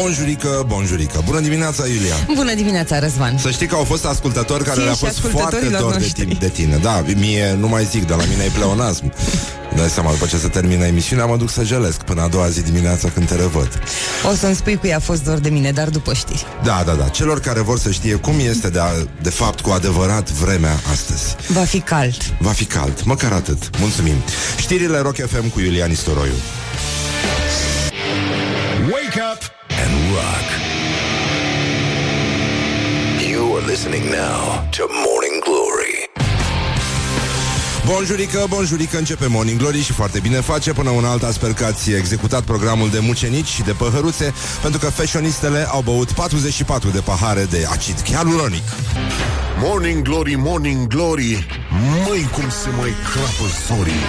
Bonjurică, bonjurică. Bună dimineața, Iulia. Bună dimineața, Răzvan. Să știi că au fost ascultători care Ție le-a și fost foarte ascultătorilor dor de, noștri. tine, de tine. Da, mie nu mai zic, de la mine e pleonasm. Dai seama, după ce se termină emisiunea Mă duc să jelesc până a doua zi dimineața când te revăd. O să-mi spui că i-a fost dor de mine, dar după știri. Da, da, da, celor care vor să știe cum este de, a, de fapt cu adevărat vremea astăzi. Va fi cald. Va fi cald, măcar atât. Mulțumim. Știrile Rock FM cu Iulian Istoroiu and rock. You are listening now to Morning Glory. Bonjurică, bonjurică, începe Morning Glory și foarte bine face Până una alta sper că ați executat programul de mucenici și de păhăruțe Pentru că fashionistele au băut 44 de pahare de acid hialuronic Morning Glory, Morning Glory Măi cum se mai crapă zorii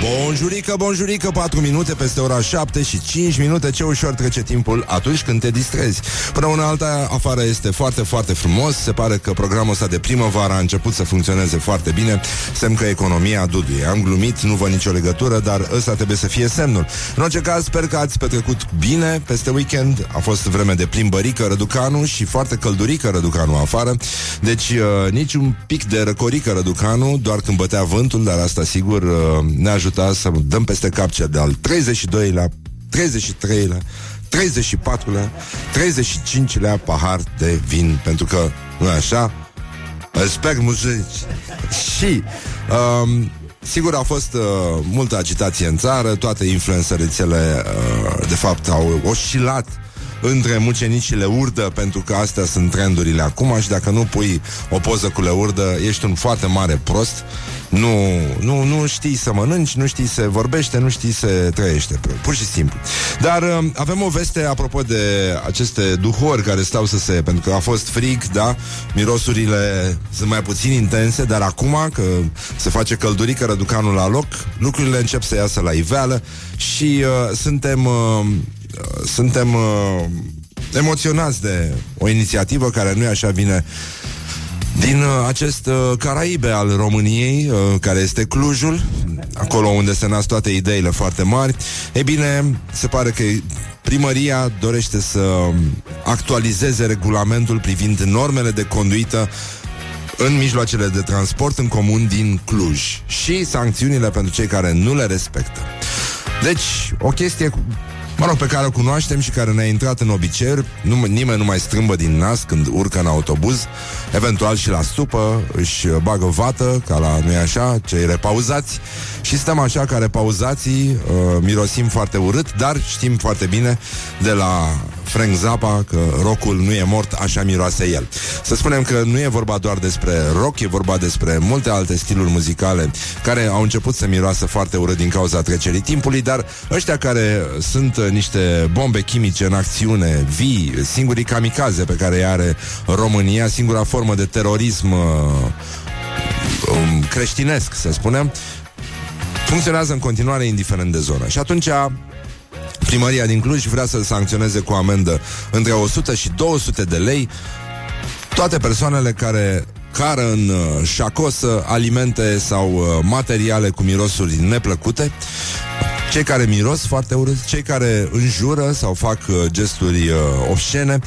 Bonjurică, bonjurică, 4 minute peste ora 7 și 5 minute. Ce ușor trece timpul atunci când te distrezi. Până una alta, afară este foarte, foarte frumos. Se pare că programul ăsta de primăvară a început să funcționeze foarte bine. Semn că economia duduie Am glumit, nu văd nicio legătură, dar ăsta trebuie să fie semnul. În orice caz, sper că ați petrecut bine peste weekend. A fost vreme de plimbărică Răducanu și foarte căldurică Răducanu afară. Deci uh, nici un pic de răcorică Răducanu Doar când bătea vântul, dar asta sigur uh, ne ajuta să dăm peste cap cel de-al 32-lea 33-lea 34-lea 35-lea pahar de vin. Pentru că, nu așa? Respect muzici Și um, Sigur a fost uh, multă agitație în țară. Toate influențărițele uh, De fapt au oscilat între mucenici și leurdă Pentru că astea sunt trendurile acum Și dacă nu pui o poză cu leurdă Ești un foarte mare prost nu, nu, nu știi să mănânci, nu știi să vorbește, nu știi să trăiește, pur și simplu. Dar uh, avem o veste apropo de aceste duhori care stau să se... Pentru că a fost frig, da, mirosurile sunt mai puțin intense, dar acum că se face căldurică răducanul la loc, lucrurile încep să iasă la iveală și uh, suntem... Uh, uh, suntem uh, emoționați de o inițiativă care nu e așa vine din uh, acest uh, Caraibe al României, uh, care este Clujul, acolo unde se nasc toate ideile foarte mari, e bine, se pare că primăria dorește să actualizeze regulamentul privind normele de conduită în mijloacele de transport în comun din Cluj și sancțiunile pentru cei care nu le respectă. Deci, o chestie cu Mă rog, pe care o cunoaștem și care ne-a intrat în obiceiuri. Nu, Nimeni nu mai strâmbă din nas când urcă în autobuz. Eventual și la supă Își bagă vată, ca la, nu așa, cei repauzați. Și stăm așa ca repauzații uh, Mirosim foarte urât Dar știm foarte bine de la Frank Zappa Că rockul nu e mort, așa miroase el Să spunem că nu e vorba doar despre rock E vorba despre multe alte stiluri muzicale Care au început să miroasă foarte urât Din cauza trecerii timpului Dar ăștia care sunt niște bombe chimice în acțiune vii, singurii kamikaze pe care îi are România, singura formă de terorism uh, um, creștinesc, să spunem, funcționează în continuare indiferent de zonă. Și atunci primăria din Cluj vrea să sancționeze cu amendă între 100 și 200 de lei. Toate persoanele care cară în uh, șacosă alimente sau uh, materiale cu mirosuri neplăcute. Cei care miros foarte urât, cei care înjură sau fac uh, gesturi uh, obscene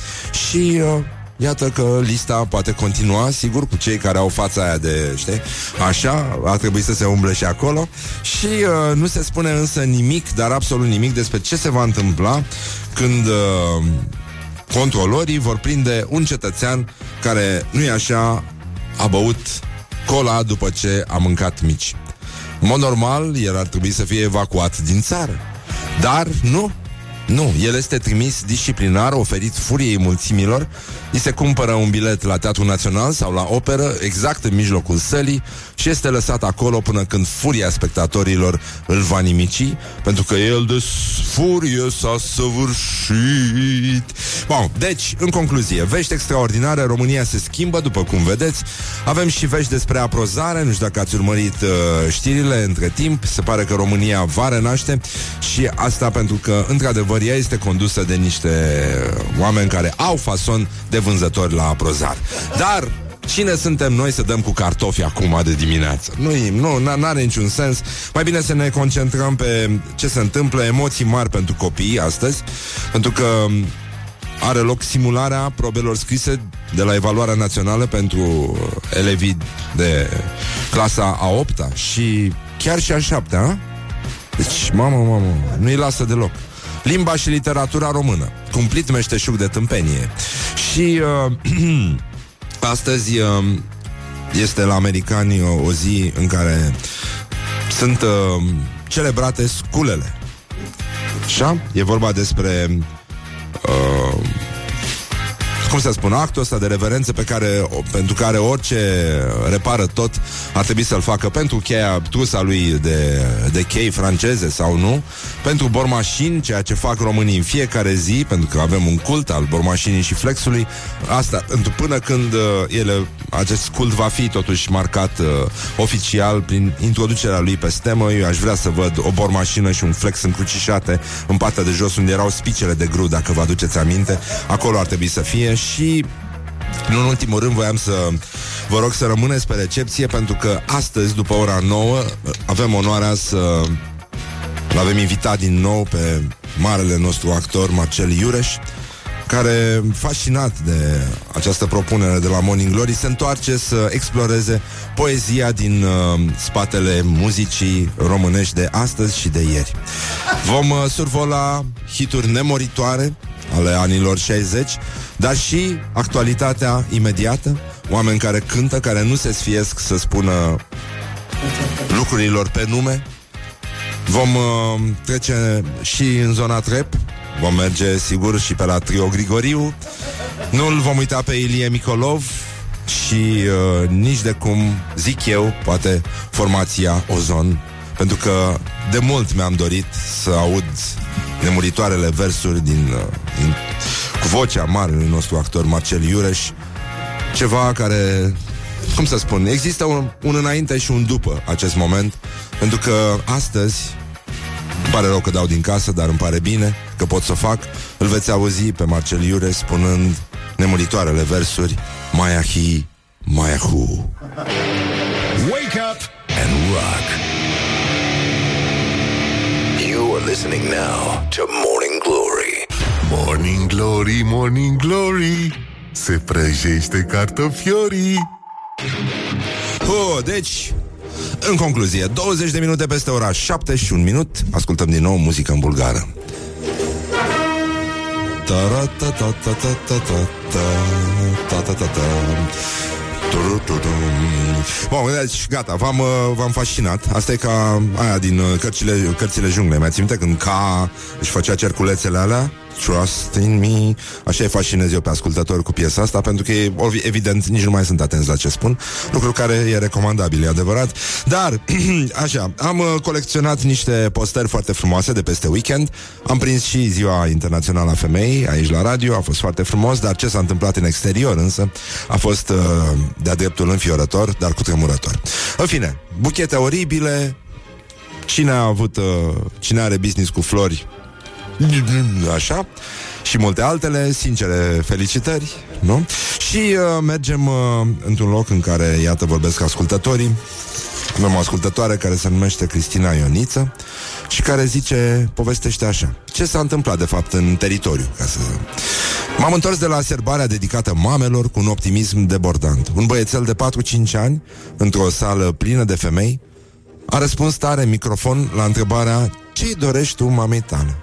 și uh, Iată că lista poate continua, sigur, cu cei care au fața aia de, știi, așa, ar trebui să se umble și acolo și uh, nu se spune însă nimic, dar absolut nimic despre ce se va întâmpla când uh, controlorii vor prinde un cetățean care, nu e așa, a băut cola după ce a mâncat mici. În mod normal, el ar trebui să fie evacuat din țară. Dar nu, nu, el este trimis disciplinar, oferit furiei mulțimilor, îi se cumpără un bilet la Teatrul Național sau la operă, exact în mijlocul sălii, și este lăsat acolo până când furia spectatorilor îl va nimici, pentru că el de furie s-a săvârșit. Bun, deci, în concluzie, vești extraordinare, România se schimbă, după cum vedeți. Avem și vești despre aprozare, nu știu dacă ați urmărit uh, știrile între timp, se pare că România va renaște și asta pentru că, într-adevăr, ea este condusă de niște oameni care au fason de vânzători la aprozar. Dar Cine suntem noi să dăm cu cartofi acum de dimineață? Nu, nu are niciun sens. Mai bine să ne concentrăm pe ce se întâmplă, emoții mari pentru copii astăzi, pentru că are loc simularea probelor scrise de la evaluarea națională pentru elevii de clasa a 8 și chiar și a 7 a? Deci, mamă, mamă, nu-i lasă deloc. Limba și literatura română. Cumplit meșteșug de tâmpenie. Și uh, astăzi uh, este la americani o, o zi în care sunt uh, celebrate sculele. Așa? E vorba despre uh, cum să spun, actul ăsta de reverență pe care, pentru care orice repară tot ar trebui să-l facă pentru cheia trusa lui de, de chei franceze sau nu, pentru bormașini, ceea ce fac românii în fiecare zi, pentru că avem un cult al bormașinii și flexului, asta pentru până când uh, ele, acest cult va fi totuși marcat uh, oficial prin introducerea lui pe stemă, eu aș vrea să văd o bormașină și un flex încrucișate în partea de jos unde erau spicele de gru, dacă vă aduceți aminte, acolo ar trebui să fie și în ultimul rând voiam să vă rog să rămâneți pe recepție pentru că astăzi, după ora 9, avem onoarea să l-avem invitat din nou pe marele nostru actor Marcel Iureș care, fascinat de această propunere de la Morning Glory, se întoarce să exploreze poezia din uh, spatele muzicii românești de astăzi și de ieri. Vom uh, survola hituri nemoritoare ale anilor 60, dar și actualitatea imediată, oameni care cântă, care nu se sfiesc să spună lucrurilor pe nume. Vom uh, trece și în zona trep, vom merge sigur și pe la Trio Grigoriu. Nu-l vom uita pe Ilie Micolov și uh, nici de cum, zic eu, poate formația Ozon, pentru că de mult mi-am dorit să aud nemuritoarele versuri din, uh, din cu vocea marelui nostru actor Marcel Iureș, ceva care, cum să spun, există un, un înainte și un după acest moment, pentru că astăzi, îmi pare rău că dau din casă, dar îmi pare bine că pot să fac, îl veți auzi pe Marcel Iureș spunând nemuritoarele versuri Maiahi, Maiahu. Wake up and rock. You are listening now to Morning Glory. Morning Glory, Morning Glory Se prăjește cartofiorii Oh, deci, în concluzie, 20 de minute peste ora 7 și un minut, ascultăm din nou muzică în bulgară. Bun, deci gata, v-am, v-am fascinat Asta e ca aia din cărțile, cărțile jungle Mi-ați minte când ca își făcea cerculețele alea Trust in me. Așa e fascinez eu pe ascultători cu piesa asta Pentru că, evident, nici nu mai sunt atenți la ce spun. Lucru care e recomandabil, e adevărat. Dar, așa, am uh, colecționat niște postări foarte frumoase de peste weekend. Am prins și ziua internațională a femeii Aici la radio, a fost foarte frumos Dar ce s-a întâmplat în exterior însă A fost uh, de-a dreptul înfiorător Dar cu tremurător. În fine, buchete oribile. Cine a avut, uh, cine are business cu flori Așa și multe altele, sincere felicitări, nu? Și uh, mergem uh, într-un loc în care, iată, vorbesc ascultătorii. Avem o ascultătoare care se numește Cristina Ioniță și care zice, povestește așa. Ce s-a întâmplat, de fapt, în teritoriu? Ca să... M-am întors de la serbarea dedicată mamelor cu un optimism debordant. Un băiețel de 4-5 ani, într-o sală plină de femei, a răspuns tare în microfon la întrebarea Ce-i dorești tu mamei tale?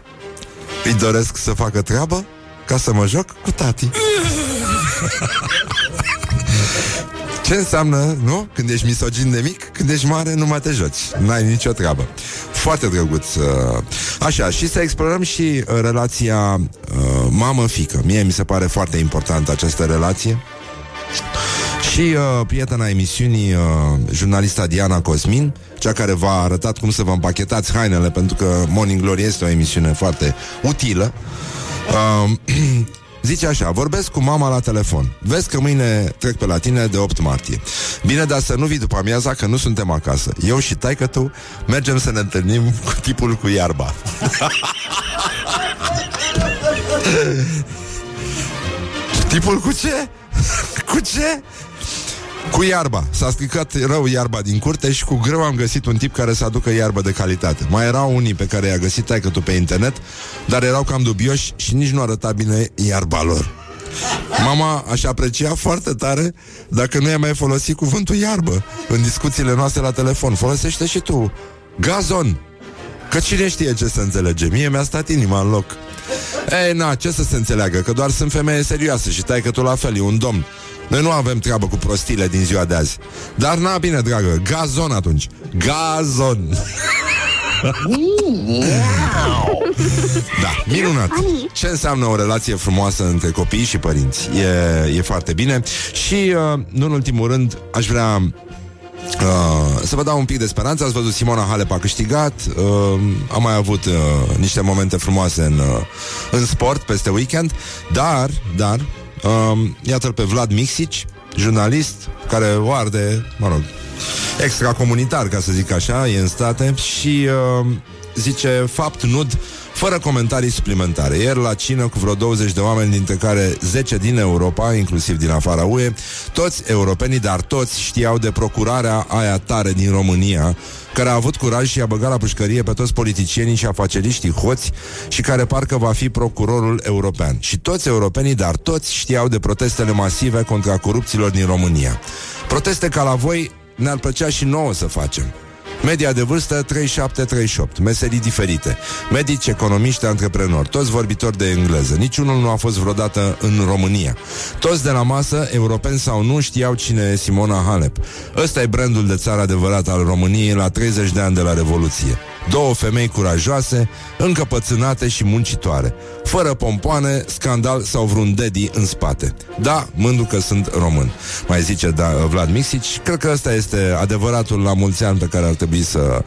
Îi doresc să facă treabă ca să mă joc cu tati. Ce înseamnă, nu? Când ești misogin de mic, când ești mare, nu mai te joci. N-ai nicio treabă. Foarte drăguț. Uh, așa, și să explorăm și uh, relația uh, mamă-fică. Mie mi se pare foarte importantă această relație. Și uh, prietena emisiunii, uh, jurnalista Diana Cosmin, cea care v-a arătat cum să vă împachetați hainele, pentru că Morning Glory este o emisiune foarte utilă. Uh, Zice așa, vorbesc cu mama la telefon Vezi că mâine trec pe la tine de 8 martie Bine, dar să nu vii după amiaza Că nu suntem acasă Eu și taică tu mergem să ne întâlnim Cu tipul cu iarba Tipul cu ce? cu ce? Cu iarba. S-a stricat rău iarba din curte și cu greu am găsit un tip care să aducă iarbă de calitate. Mai erau unii pe care i-a găsit taică tu pe internet, dar erau cam dubioși și nici nu arăta bine iarba lor. Mama aș aprecia foarte tare dacă nu i-a mai folosit cuvântul iarbă în discuțiile noastre la telefon. Folosește și tu. Gazon. Că cine știe ce să înțelege? Mie mi-a stat inima în loc. Ei, na, ce să se înțeleagă? Că doar sunt femeie serioase și tai că tu la fel, e un domn. Noi nu avem treabă cu prostile din ziua de azi. Dar na, bine, dragă, gazon atunci. Gazon. da, minunat. Ce înseamnă o relație frumoasă între copii și părinți? E, e foarte bine. Și, uh, nu în ultimul rând, aș vrea Uh, să vă dau un pic de speranță Ați văzut Simona Halep a câștigat uh, Am mai avut uh, niște momente frumoase în, uh, în sport Peste weekend Dar, dar uh, Iată-l pe Vlad Mixic Jurnalist care o arde Mă rog, extracomunitar Ca să zic așa, e în state Și uh, zice fapt nud fără comentarii suplimentare. Ieri la cină cu vreo 20 de oameni, dintre care 10 din Europa, inclusiv din afara UE, toți europenii, dar toți știau de procurarea aia tare din România, care a avut curaj și a băgat la pușcărie pe toți politicienii și afaceriștii hoți și care parcă va fi procurorul european. Și toți europenii, dar toți știau de protestele masive contra corupților din România. Proteste ca la voi ne-ar plăcea și nouă să facem. Media de vârstă 37-38, meserii diferite, medici, economiști, antreprenori, toți vorbitori de engleză. Niciunul nu a fost vreodată în România. Toți de la masă, europeni sau nu, știau cine e Simona Halep. Ăsta e brandul de țară adevărat al României la 30 de ani de la Revoluție. Două femei curajoase, încăpățânate și muncitoare. Fără pompoane, scandal sau vreun daddy în spate. Da, mândru că sunt român. Mai zice da, Vlad Mixici. Cred că ăsta este adevăratul la mulți ani pe care ar trebui să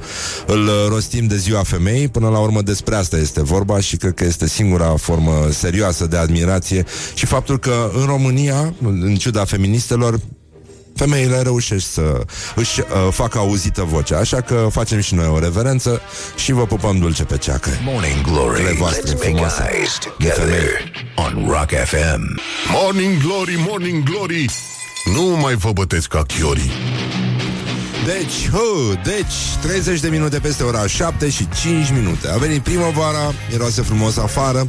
îl rostim de ziua femeii. Până la urmă despre asta este vorba și cred că este singura formă serioasă de admirație și faptul că în România, în ciuda feministelor, femeile reușesc să își uh, facă auzită vocea. Așa că facem și noi o reverență și vă pupăm dulce pe ceacră. Morning Glory. Ele voastre Let's make frumoase. eyes De together femei. on Rock FM. Morning Glory, Morning Glory Nu mai vă bătesc ca chiorii Deci, hă, deci 30 de minute peste ora 7 și 5 minute A venit primăvara, miroase frumos afară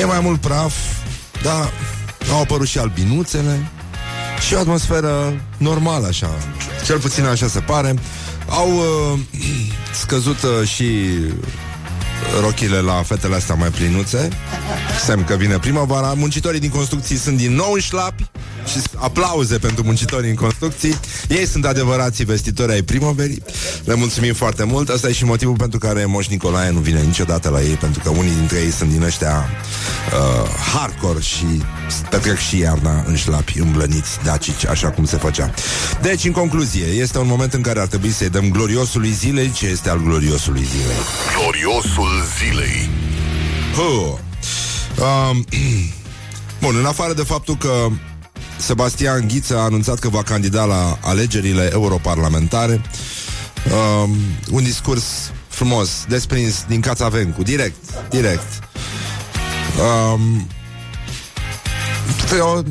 E mai mult praf Dar au apărut și albinuțele Și o atmosferă normală așa. Cel puțin așa se pare. Au uh, scăzut uh, și rochile la fetele astea mai plinuțe. Semn că vine primăvara. Muncitorii din construcții sunt din nou în șlapi Și aplauze pentru muncitorii în construcții. Ei sunt adevărații vestitori ai primăverii. Le mulțumim foarte mult. Asta e și motivul pentru care Moș Nicolae nu vine niciodată la ei Pentru că unii dintre ei sunt din ăștia uh, Hardcore și petrec și iarna în șlapi îmblăniți dacici, așa cum se făcea. Deci, în concluzie, este un moment în care ar trebui să-i dăm gloriosului zilei. Ce este al gloriosului zilei? Gloriosul zilei. Oh. Um, bun, în afară de faptul că Sebastian Ghiță a anunțat că va candida la alegerile europarlamentare. Um, Un discurs frumos, desprins din Cațavencu, direct, direct. Um, eu,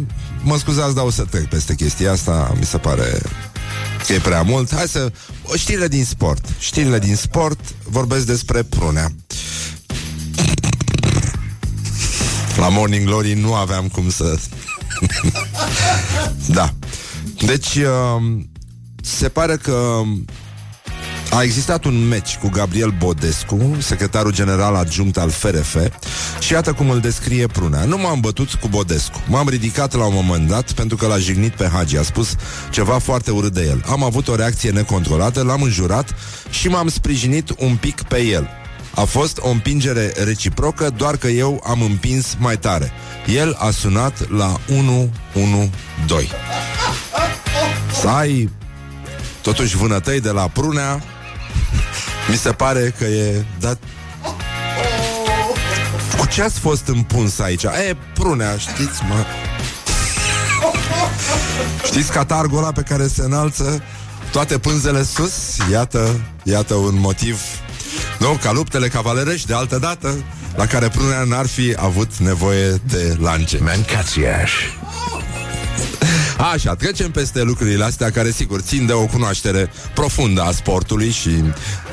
Mă scuzați, dar o să trec peste chestia asta. Mi se pare că e prea mult. Hai să... O știrile din sport. Știrile din sport vorbesc despre prunea. La Morning Glory nu aveam cum să... da. Deci, uh, se pare că a existat un meci cu Gabriel Bodescu, secretarul general adjunct al FRF, și iată cum îl descrie Prunea. Nu m-am bătut cu Bodescu. M-am ridicat la un moment dat pentru că l-a jignit pe Hagi. A spus ceva foarte urât de el. Am avut o reacție necontrolată, l-am înjurat și m-am sprijinit un pic pe el. A fost o împingere reciprocă, doar că eu am împins mai tare. El a sunat la 112. Să ai totuși vânătăi de la Prunea, mi se pare că e dat... Cu ce ați fost împuns aici? E, Prunea, știți, mă... Știți catargul ăla pe care se înalță toate pânzele sus? Iată, iată un motiv nu, ca luptele cavalerești de altă dată La care Prunea n-ar fi avut nevoie de lance Mancațiaș. Așa, trecem peste lucrurile astea care, sigur, țin de o cunoaștere profundă a sportului și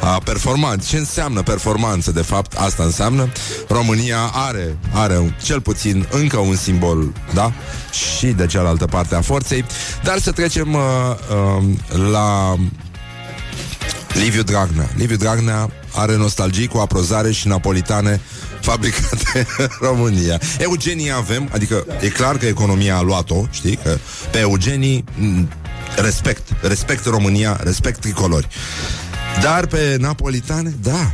a performanței. Ce înseamnă performanță, de fapt, asta înseamnă. România are, are cel puțin încă un simbol, da? Și de cealaltă parte a forței. Dar să trecem uh, uh, la Liviu Dragnea. Liviu Dragnea are nostalgii cu aprozare și napolitane fabricate în România. Eugenii avem, adică e clar că economia a luat-o, știi, că pe Eugenii respect, respect România, respect tricolori. Dar pe napolitane, da,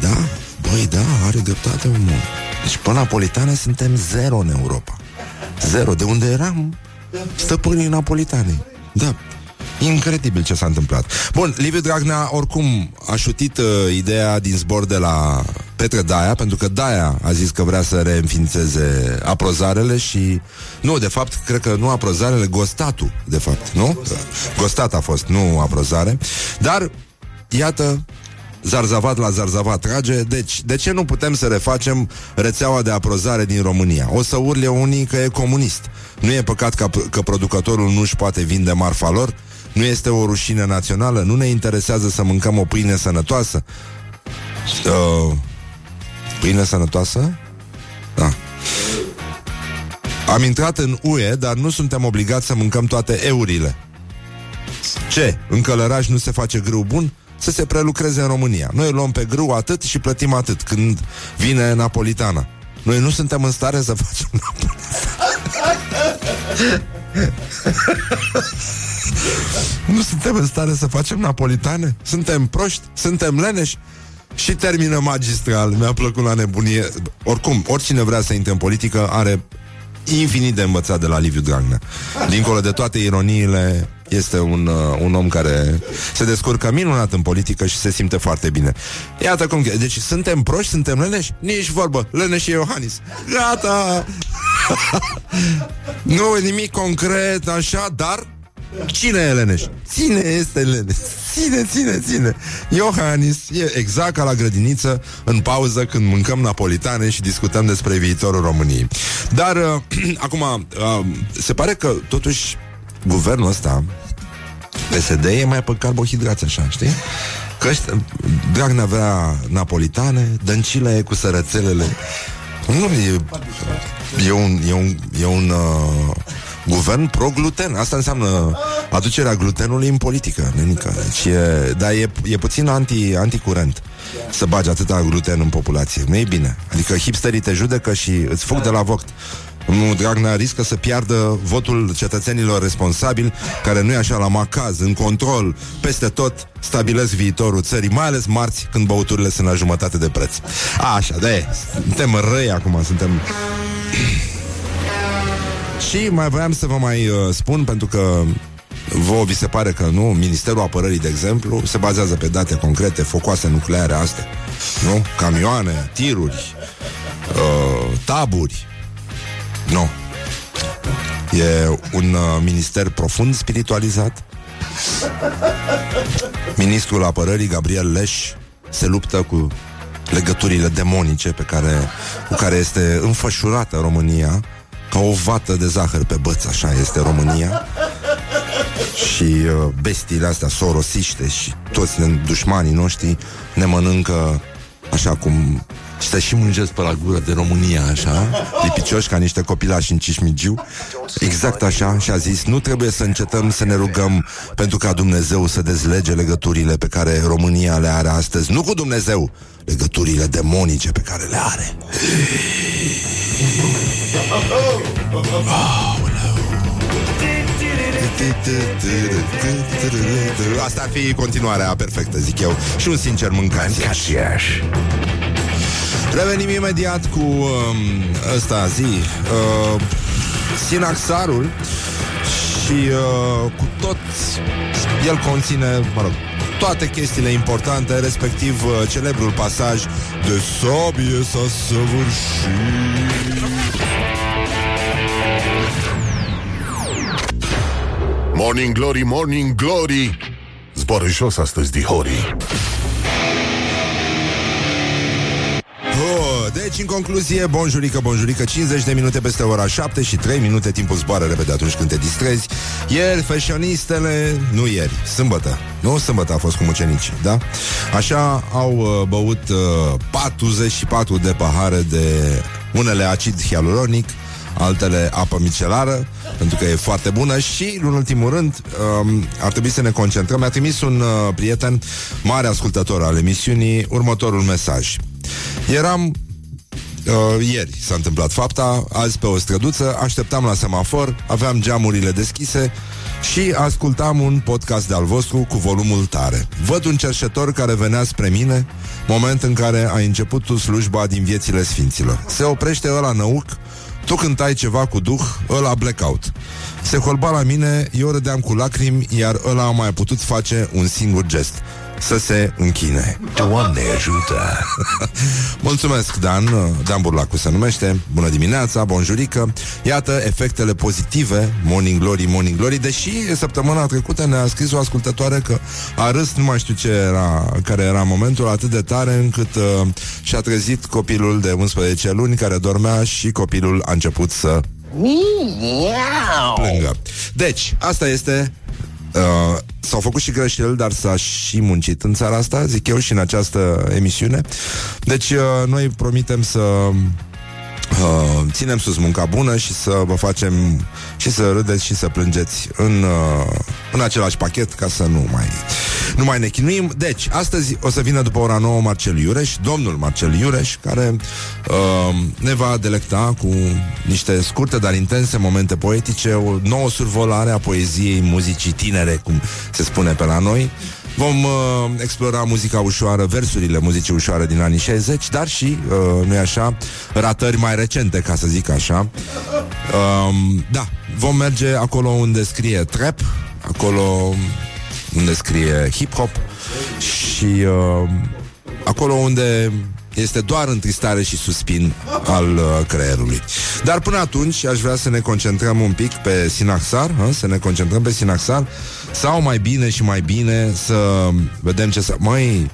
da, băi, da, are dreptate omul. Deci pe napolitane suntem zero în Europa. Zero, de unde eram stăpânii napolitane. Da, Incredibil ce s-a întâmplat. Bun, Liviu Dragnea oricum a șutit uh, ideea din zbor de la Petre Daia, pentru că Daia a zis că vrea să reînființeze aprozarele și... Nu, de fapt, cred că nu aprozarele, Gostatul, de fapt, nu? Gostat a fost, nu aprozare. Dar, iată, Zarzavat la Zarzavat trage, deci de ce nu putem să refacem rețeaua de aprozare din România? O să urle unii că e comunist. Nu e păcat că, că producătorul nu își poate vinde marfa lor? Nu este o rușine națională? Nu ne interesează să mâncăm o pâine sănătoasă? Uh, pâine sănătoasă? Da. Am intrat în UE, dar nu suntem obligați să mâncăm toate eurile. Ce? În călăraș nu se face grâu bun? Să se prelucreze în România. Noi luăm pe grâu atât și plătim atât când vine napolitana. Noi nu suntem în stare să facem napolitana. Nu suntem în stare să facem napolitane? Suntem proști? Suntem leneși? Și termină magistral, mi-a plăcut la nebunie Oricum, oricine vrea să intre în politică Are infinit de învățat de la Liviu Dragnea Dincolo de toate ironiile este un, uh, un om care se descurcă minunat în politică și se simte foarte bine. Iată cum... Deci suntem proști, suntem leneși? Nici vorbă. Leneși e Iohannis. Gata! nu, nimic concret, așa, dar Cine e Leneș? Cine este Leneș? Ține, ține, ține Iohannis e exact ca la grădiniță În pauză când mâncăm napolitane Și discutăm despre viitorul României Dar uh, acum uh, Se pare că totuși Guvernul ăsta PSD e mai pe carbohidrați așa, știi? Că ăștia, Dragnea vrea napolitane Dăncilă e cu sărățelele Nu, e, e un, e un, e un uh, guvern pro-gluten. Asta înseamnă aducerea glutenului în politică, nenică. Deci e, dar e, e puțin anti, anticurent să bagi atâta gluten în populație. Nu e bine. Adică hipsterii te judecă și îți fug de la voct. Nu, Dragnea riscă să piardă votul cetățenilor responsabili, care nu e așa la macaz, în control, peste tot, stabilesc viitorul țării, mai ales marți, când băuturile sunt la jumătate de preț. A, așa, de, suntem răi acum, suntem... Și mai voiam să vă mai uh, spun, pentru că Vă vi se pare că nu? Ministerul Apărării, de exemplu, se bazează pe date concrete, focoase nucleare astea. Nu? Camioane, tiruri, uh, taburi. Nu. E un uh, minister profund spiritualizat. Ministrul Apărării, Gabriel Leș, se luptă cu legăturile demonice pe care, cu care este înfășurată România ca o vată de zahăr pe băț, așa este România. Și uh, bestiile astea sorosiște și toți dușmanii noștri ne mănâncă așa cum și să și mângesc pe la gură de România, așa, lipicioși ca niște copilași în Cismigiu. Exact așa și a zis, nu trebuie să încetăm să ne rugăm pentru ca Dumnezeu să dezlege legăturile pe care România le are astăzi. Nu cu Dumnezeu, legăturile demonice pe care le are. Asta ar fi continuarea perfectă, zic eu Și un sincer mâncațiaș Revenim imediat cu um, ăsta zi uh, Sinaxarul Și uh, cu tot El conține, mă rog toate chestiile importante, respectiv uh, celebrul pasaj de sabie s-a săvârșit. Morning Glory, Morning Glory Zboară jos astăzi, dihorii deci, în concluzie, bonjurică, bonjurică 50 de minute peste ora 7 și 3 minute Timpul zboară repede atunci când te distrezi Ieri, fashionistele, nu ieri, sâmbătă Nu, sâmbătă a fost cu mucenicii, da? Așa au uh, băut uh, 44 de pahare de unele acid hialuronic altele apă micelară, pentru că e foarte bună și, în ultimul rând, um, ar trebui să ne concentrăm. Mi-a trimis un uh, prieten, mare ascultător al emisiunii, următorul mesaj. Eram Uh, ieri s-a întâmplat fapta, azi pe o străduță, așteptam la semafor, aveam geamurile deschise și ascultam un podcast de-al vostru cu volumul tare. Văd un cerșetor care venea spre mine, moment în care a început slujba din viețile sfinților. Se oprește ăla năuc, tu cântai ceva cu duh, ăla blackout. Se holba la mine, eu râdeam cu lacrimi, iar ăla a mai putut face un singur gest să se închine. Doamne ajută! Mulțumesc, Dan, Dan Burlacu se numește. Bună dimineața, bonjurică. Iată efectele pozitive, Morning Glory, Morning Glory, deși săptămâna trecută ne-a scris o ascultătoare că a râs, nu mai știu ce era, care era momentul, atât de tare încât uh, și-a trezit copilul de 11 luni care dormea și copilul a început să plângă. Deci, asta este Uh, s-au făcut și greșeli, dar s-a și muncit în țara asta, zic eu, și în această emisiune. Deci, uh, noi promitem să uh, ținem sus munca bună și să vă facem și să râdeți și să plângeți în, uh, în același pachet ca să nu mai, nu mai ne chinuim. Deci, astăzi o să vină după ora 9 Marcel Iureș, domnul Marcel Iureș, care uh, ne va delecta cu niște scurte, dar intense momente poetice, o nouă survolare a poeziei, muzicii tinere, cum se spune pe la noi. Vom uh, explora muzica ușoară, versurile muzicii ușoare din anii 60, dar și, uh, nu așa, ratări mai recente, ca să zic așa. Uh, da, vom merge acolo unde scrie trap, acolo unde scrie hip-hop și uh, acolo unde este doar întristare și suspin al uh, creierului. Dar până atunci aș vrea să ne concentrăm un pic pe Sinaxar, uh, să ne concentrăm pe Sinaxar sau mai bine și mai bine să vedem ce să... Măi,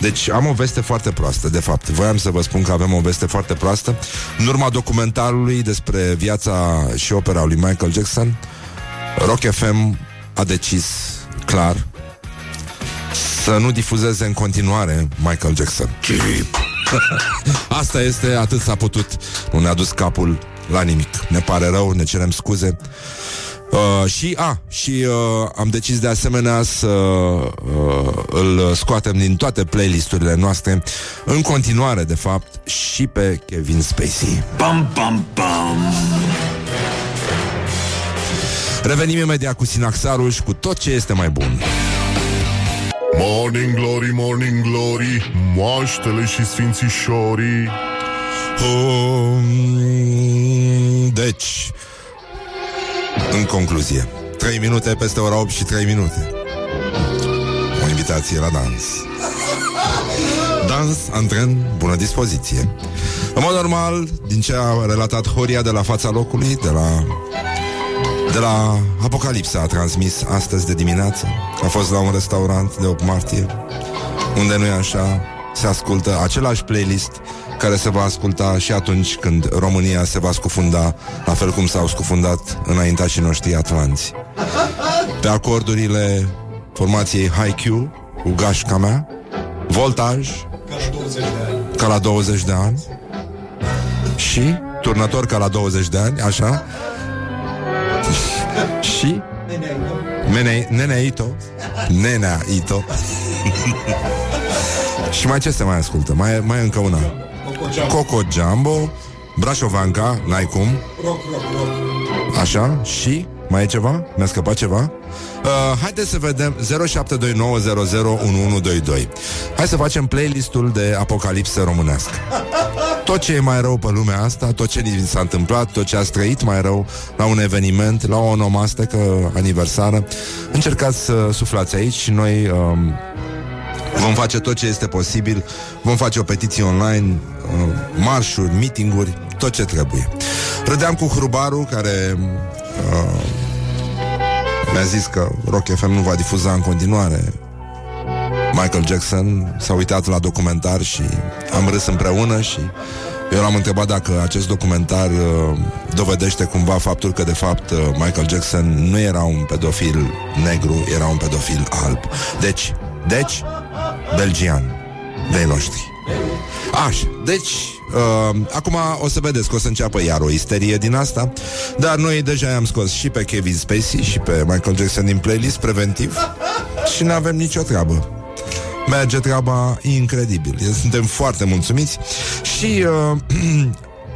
deci am o veste foarte proastă, de fapt. Voiam să vă spun că avem o veste foarte proastă. În urma documentarului despre viața și opera lui Michael Jackson, Rock FM a decis clar să nu difuzeze în continuare Michael Jackson. Asta este, atât s-a putut. Nu ne-a dus capul la nimic. Ne pare rău, ne cerem scuze. Uh, și, a, și uh, am decis de asemenea să uh, îl scoatem din toate playlisturile noastre, în continuare, de fapt, și pe Kevin Spacey. Pam, pam, pam! Revenim imediat cu Sinaxarul și cu tot ce este mai bun. Morning Glory, Morning Glory Moaștele și sfințișorii Um, deci, în concluzie, 3 minute peste ora 8 și 3 minute. O invitație la dans. Dans, antren, bună dispoziție. În mod normal, din ce a relatat Horia de la fața locului, de la de la Apocalipsa a transmis astăzi de dimineață. A fost la un restaurant de 8 martie, unde nu e așa, se ascultă același playlist care se va asculta și atunci când România se va scufunda, la fel cum s-au scufundat înaintașii noștri atlanți. Pe acordurile formației High Q, cu gașca mea, voltaj, ca la 20 de ani, și turnător ca la 20 de ani, așa, și? Nene, Nenea Ito Nenea Ito Și mai ce se mai ascultă? Mai, mai e încă una. Coco Jumbo Brașovanca, n-ai cum? Așa, și? Mai e ceva? Mi-a scăpat ceva? Uh, haideți să vedem 0729001122 Hai să facem playlistul de apocalipsă românească. Tot ce e mai rău pe lumea asta, tot ce ni s-a întâmplat, tot ce a trăit mai rău la un eveniment, la o onomastecă aniversară, încercați să suflați aici. Și noi um, vom face tot ce este posibil, vom face o petiție online, uh, marșuri, meetinguri, tot ce trebuie. Râdeam cu Hrubaru, care uh, mi-a zis că Rock FM nu va difuza în continuare Michael Jackson s-a uitat la documentar și am râs împreună și eu l-am întrebat dacă acest documentar uh, dovedește cumva faptul că de fapt uh, Michael Jackson nu era un pedofil negru, era un pedofil alb. Deci, deci, belgian, de noștri. Așa, deci uh, Acum o să vedeți că o să înceapă iar o isterie din asta Dar noi deja i-am scos și pe Kevin Spacey Și pe Michael Jackson din playlist preventiv Și nu avem nicio treabă. Merge treaba incredibil. Suntem foarte mulțumiți Și uh,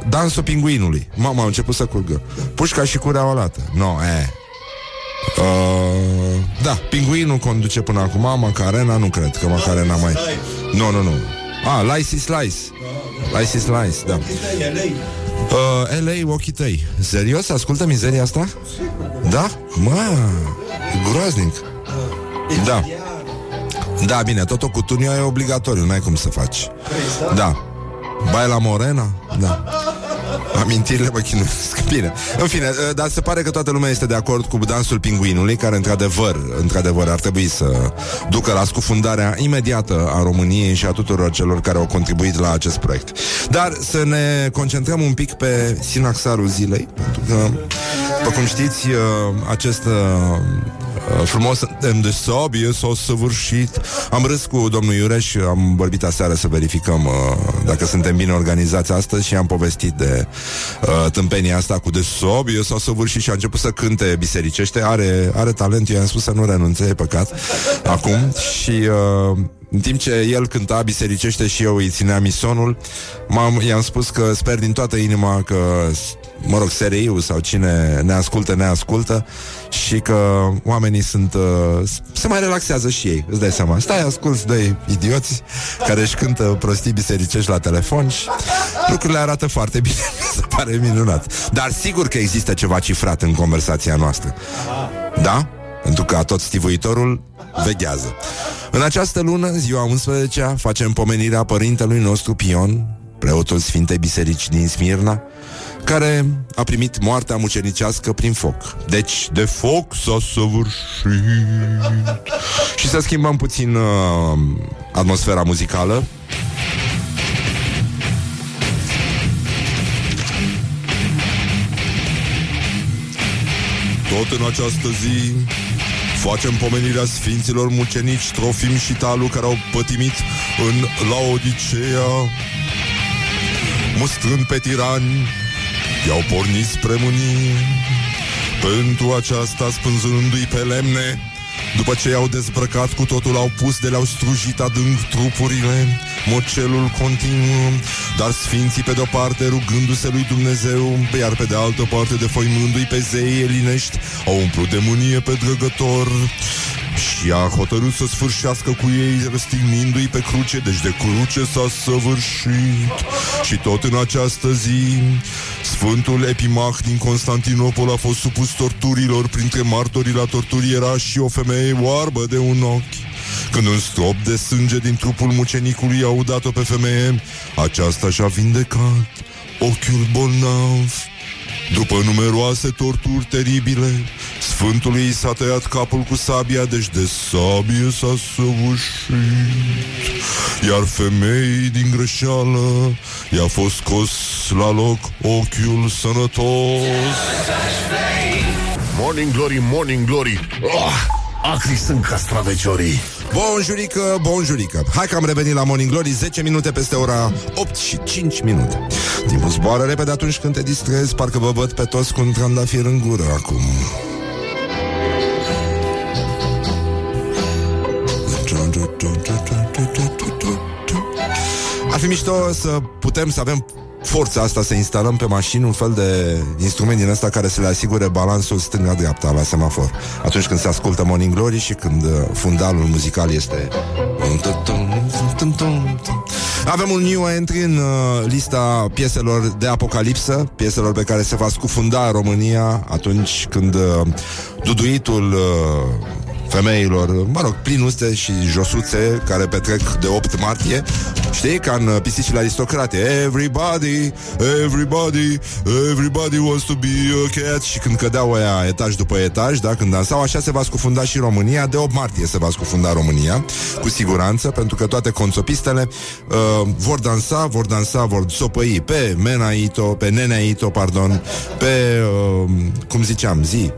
Dansul pinguinului. Mama a început să curgă. Pușca și curea o lată. No, e. Uh, da, pinguinul conduce până acum Macarena, nu cred că Macarena mai Nu, nu, nu Ah, Lice Slice Lice Slice, da uh, LA, ochii tăi Serios? Ascultă mizeria asta? Da? Mă, groaznic Da Da, bine, totul cu tunio e obligatoriu N-ai cum să faci Da Baila Morena? Da Amintirile mă chinuiesc. Bine. În fine, ă, dar se pare că toată lumea este de acord cu dansul pinguinului, care într-adevăr, într-adevăr ar trebui să ducă la scufundarea imediată a României și a tuturor celor care au contribuit la acest proiect. Dar să ne concentrăm un pic pe sinaxarul zilei, pentru că, după cum știți, ă, acest ă, frumos suntem de sabie s-a săvârșit. Am râs cu domnul Iureș, am vorbit aseară să verificăm uh, dacă suntem bine organizați astăzi și am povestit de uh, tâmpenia asta cu de sabie s-a săvârșit și a început să cânte bisericește. Are, are talent, eu i-am spus să nu renunțe, e păcat, acum. Și uh, în timp ce el cânta bisericește și eu îi țineam misonul, m-am, i-am spus că sper din toată inima că mă rog, SRI-ul sau cine ne ascultă, ne ascultă și că oamenii sunt uh, se mai relaxează și ei, îți dai seama. Stai, asculți de idioți care își cântă prostii bisericești la telefon și lucrurile arată foarte bine, se pare minunat. Dar sigur că există ceva cifrat în conversația noastră. Da? Pentru că tot stivuitorul veghează. În această lună, ziua 11 facem pomenirea părintelui nostru Pion, preotul Sfintei Biserici din Smirna, care a primit moartea mucenicească prin foc. Deci, de foc s-a săvârșit. Și să schimbăm puțin uh, atmosfera muzicală. Tot în această zi Facem pomenirea sfinților mucenici Trofim și Talu care au pătimit în Laodicea Mustrând pe tirani I-au pornit spre mânie Pentru aceasta spânzându-i pe lemne după ce i-au dezbrăcat cu totul, au pus de le-au strujit adânc trupurile, mocelul continuă, dar sfinții pe de-o parte rugându-se lui Dumnezeu, iar pe de altă parte defăimându-i pe zei elinești, au umplut de mânie pe drăgător și a hotărât să sfârșească cu ei răstignindu-i pe cruce, deci de cruce s-a săvârșit. Și tot în această zi, Sfântul Epimach din Constantinopol a fost supus torturilor, printre martorii la torturi era și o femeie oarbă de un ochi. Când un strop de sânge din trupul mucenicului a udat-o pe femeie, aceasta și-a vindecat ochiul bolnav. După numeroase torturi teribile, Sfântului s-a tăiat capul cu sabia, deci de sabie s-a săvârșit. Iar femeii din greșeală i-a fost scos la loc ochiul sănătos. Morning Glory, Morning Glory oh, Acri sunt castraveciorii. Bonjurică, bonjurică. Hai că am revenit la Morning Glory 10 minute peste ora 8 și 5 minute. Timpul zboară repede atunci când te distrezi Parcă vă văd pe toți cu un trandafir în gură acum. Ar fi mișto să putem să avem forța asta să instalăm pe mașini un fel de instrument din ăsta care să le asigure balansul stânga-dreapta la semafor. Atunci când se ascultă Morning Glory și când uh, fundalul muzical este... Avem un new entry în uh, lista pieselor de apocalipsă, pieselor pe care se va scufunda România atunci când uh, duduitul uh, femeilor, mă rog, plinuste și josuțe care petrec de 8 martie, știi, ca în pisicile aristocrate. Everybody, everybody, everybody wants to be a cat. Și când cădeau aia etaj după etaj, da, când dansau, așa se va scufunda și România, de 8 martie se va scufunda România, cu siguranță, pentru că toate conțopistele uh, vor dansa, vor dansa, vor sopăi pe Menaito, pe Neneito, pardon, pe, uh, cum ziceam, zi,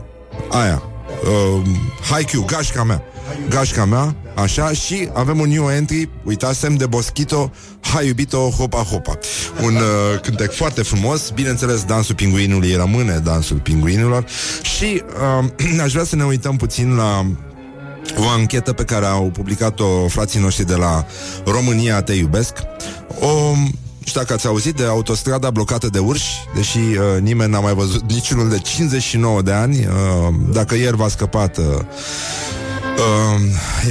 aia, uh, Haikyuu, gașca mea, gașca mea, așa, și avem un new entry, uitasem, de Boschito, Hai iubito, hopa, hopa. Un uh, cântec foarte frumos, bineînțeles, dansul pinguinului rămâne dansul pinguinilor și uh, aș vrea să ne uităm puțin la o anchetă pe care au publicat-o frații noștri de la România Te Iubesc. O știu dacă ați auzit de autostrada blocată de urși, deși uh, nimeni n-a mai văzut niciunul de 59 de ani. Uh, dacă ieri v-a scăpat uh,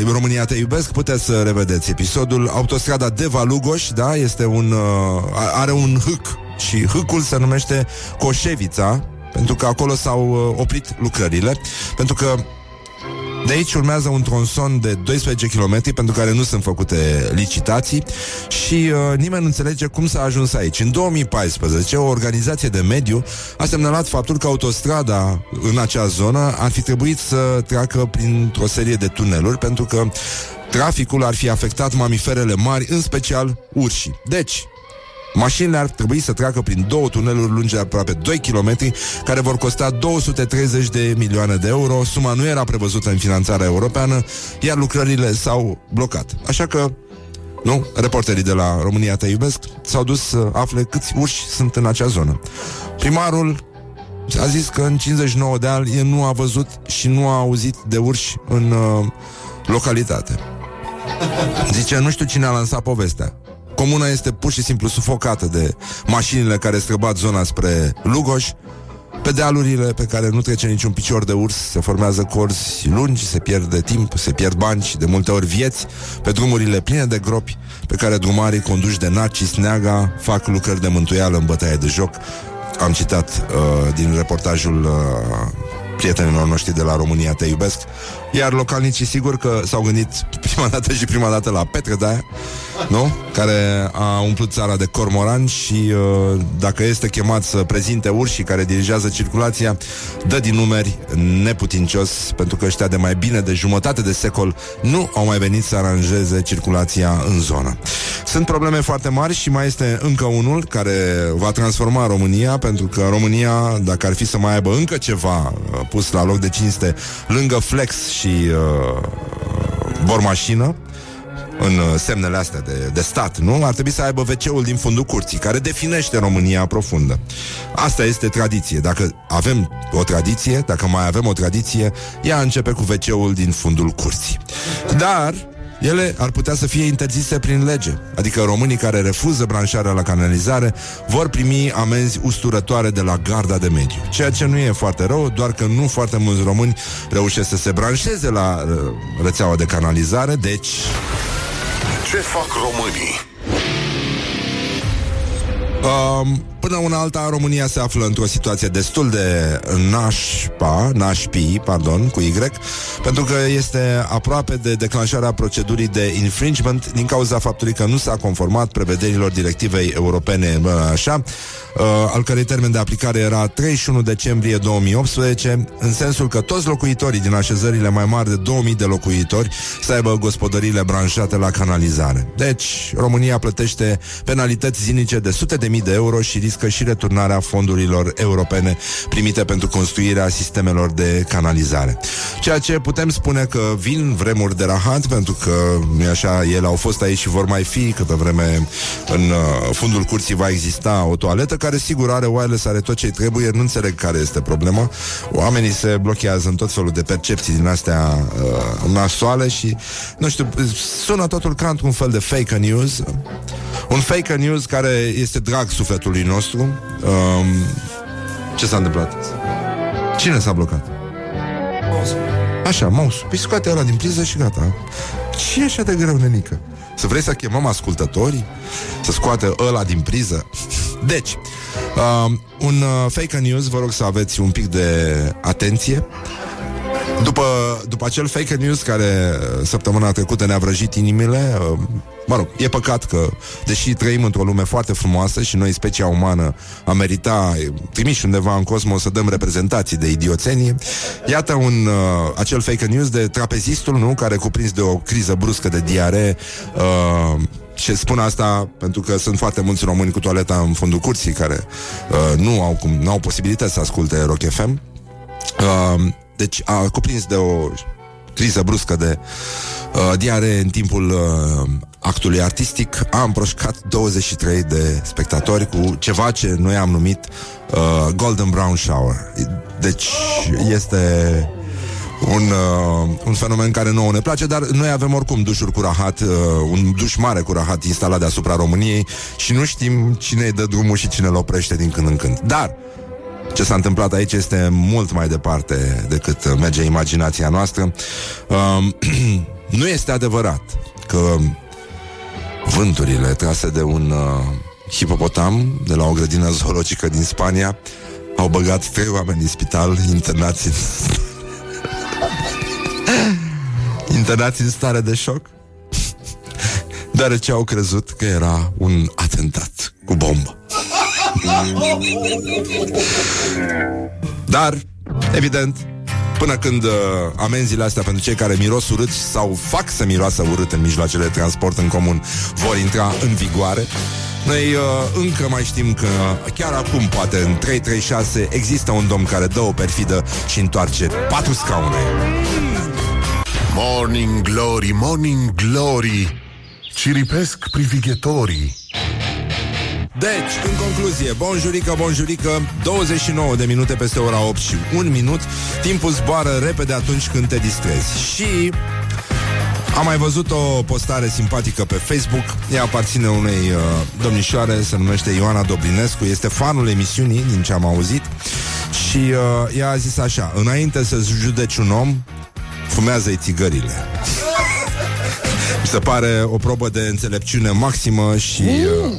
uh, România te iubesc, puteți să revedeți episodul. Autostrada de Valugoș, da, este un uh, are un hâc și hâcul se numește Coșevița, pentru că acolo s-au uh, oprit lucrările, pentru că de aici urmează un tronson de 12 km pentru care nu sunt făcute licitații și uh, nimeni nu înțelege cum s-a ajuns aici. În 2014, o organizație de mediu a semnalat faptul că autostrada în acea zonă ar fi trebuit să treacă printr-o serie de tuneluri pentru că traficul ar fi afectat mamiferele mari, în special urșii. Deci, Mașinile ar trebui să treacă prin două tuneluri lungi de aproape 2 km, care vor costa 230 de milioane de euro. Suma nu era prevăzută în finanțarea europeană, iar lucrările s-au blocat. Așa că nu? Reporterii de la România Te Iubesc s-au dus să afle câți urși sunt în acea zonă. Primarul a zis că în 59 de ani el nu a văzut și nu a auzit de urși în uh, localitate. Zice, nu știu cine a lansat povestea. Comuna este pur și simplu sufocată de mașinile care străbat zona spre Lugoș. Pe dealurile pe care nu trece niciun picior de urs se formează corzi lungi, se pierde timp, se pierd bani și de multe ori vieți pe drumurile pline de gropi pe care drumarii conduși de Narcis Neaga fac lucrări de mântuială în bătaie de joc. Am citat uh, din reportajul uh, prietenilor noștri de la România Te iubesc Iar localnicii sigur că s-au gândit prima dată și prima dată la Petre de aia nu? Care a umplut țara de cormoran și uh, dacă este chemat să prezinte urșii care dirigează circulația, dă din numeri neputincios pentru că ăștia de mai bine de jumătate de secol nu au mai venit să aranjeze circulația în zonă. Sunt probleme foarte mari și mai este încă unul care va transforma România pentru că România, dacă ar fi să mai aibă încă ceva uh, pus la loc de cinste lângă flex și uh, bormașină, în uh, semnele astea de, de stat, nu? Ar trebui să aibă wc din fundul curții, care definește România profundă. Asta este tradiție. Dacă avem o tradiție, dacă mai avem o tradiție, ea începe cu wc din fundul curții. Dar ele ar putea să fie interzise prin lege. Adică românii care refuză branșarea la canalizare vor primi amenzi usturătoare de la garda de mediu. Ceea ce nu e foarte rău, doar că nu foarte mulți români reușesc să se branșeze la uh, rețeaua de canalizare, deci Ce fac românii? Um, până una alta, România se află într-o situație destul de nașpa, nașpi, pardon, cu Y, pentru că este aproape de declanșarea procedurii de infringement din cauza faptului că nu s-a conformat prevederilor directivei europene, bă, așa, uh, al cărei termen de aplicare era 31 decembrie 2018, în sensul că toți locuitorii din așezările mai mari de 2000 de locuitori să aibă gospodăriile branșate la canalizare. Deci, România plătește penalități zilnice de sute de mii de euro și riscă și returnarea fondurilor europene primite pentru construirea sistemelor de canalizare. Ceea ce putem spune că vin vremuri de rahat, pentru că, nu așa, ele au fost aici și vor mai fi câtă vreme în uh, fundul curții va exista o toaletă care sigur are wireless, are tot ce trebuie, nu înțeleg care este problema. Oamenii se blochează în tot felul de percepții din astea uh, nasoale și, nu știu, sună totul ca într-un fel de fake news. Un fake news care este drag sufletului nostru. Um, ce s-a întâmplat? Cine s-a blocat? Așa, mouse. Păi scoate ăla din priză și gata. ce e așa de greu, nenică? Să vrei să chemăm ascultătorii? Să scoate ăla din priză? Deci, uh, un uh, fake news, vă rog să aveți un pic de atenție. După, după acel fake news care uh, săptămâna trecută ne-a vrăjit inimile, uh, mă rog, e păcat că, deși trăim într-o lume foarte frumoasă și noi, specia umană, a merita trimiși undeva în cosmos să dăm reprezentații de idioțenie, iată un, uh, acel fake news de trapezistul, nu, care cuprins de o criză bruscă de diare, uh, și spun asta pentru că sunt foarte mulți români cu toaleta în fundul curții care uh, nu au cum, nu au posibilități să asculte Rock FM. Uh, deci a cuprins de o criză bruscă de uh, diare în timpul uh, actului artistic. A împroșcat 23 de spectatori cu ceva ce noi am numit uh, Golden Brown Shower. Deci este un, uh, un fenomen care nouă ne place, dar noi avem oricum dușuri cu rahat, uh, un duș mare cu rahat instalat deasupra României și nu știm cine îi dă drumul și cine îl oprește din când în când. Dar ce s-a întâmplat aici este mult mai departe decât merge imaginația noastră. Uh, nu este adevărat că vânturile trase de un uh, hipopotam de la o grădină zoologică din Spania au băgat trei oameni în spital internați în internați în stare de șoc deoarece au crezut că era un atentat cu bombă. Dar, evident, până când uh, amenziile astea pentru cei care miros urât sau fac să miroasă urât în mijloacele de transport în comun vor intra în vigoare, noi uh, încă mai știm că chiar acum, poate în 336, există un domn care dă o perfidă și întoarce patru scaune. Morning Glory, Morning Glory Ciripesc privighetorii Deci, în concluzie, bonjurică, bonjurică 29 de minute peste ora 8 și 1 minut. Timpul zboară repede atunci când te distrezi. Și am mai văzut o postare simpatică pe Facebook. Ea aparține unei uh, domnișoare Se numește Ioana Dobrinescu Este fanul emisiunii, din ce am auzit. Și uh, ea a zis așa Înainte să judeci un om Fumează-i țigările mi se pare o probă de înțelepciune maximă și uh,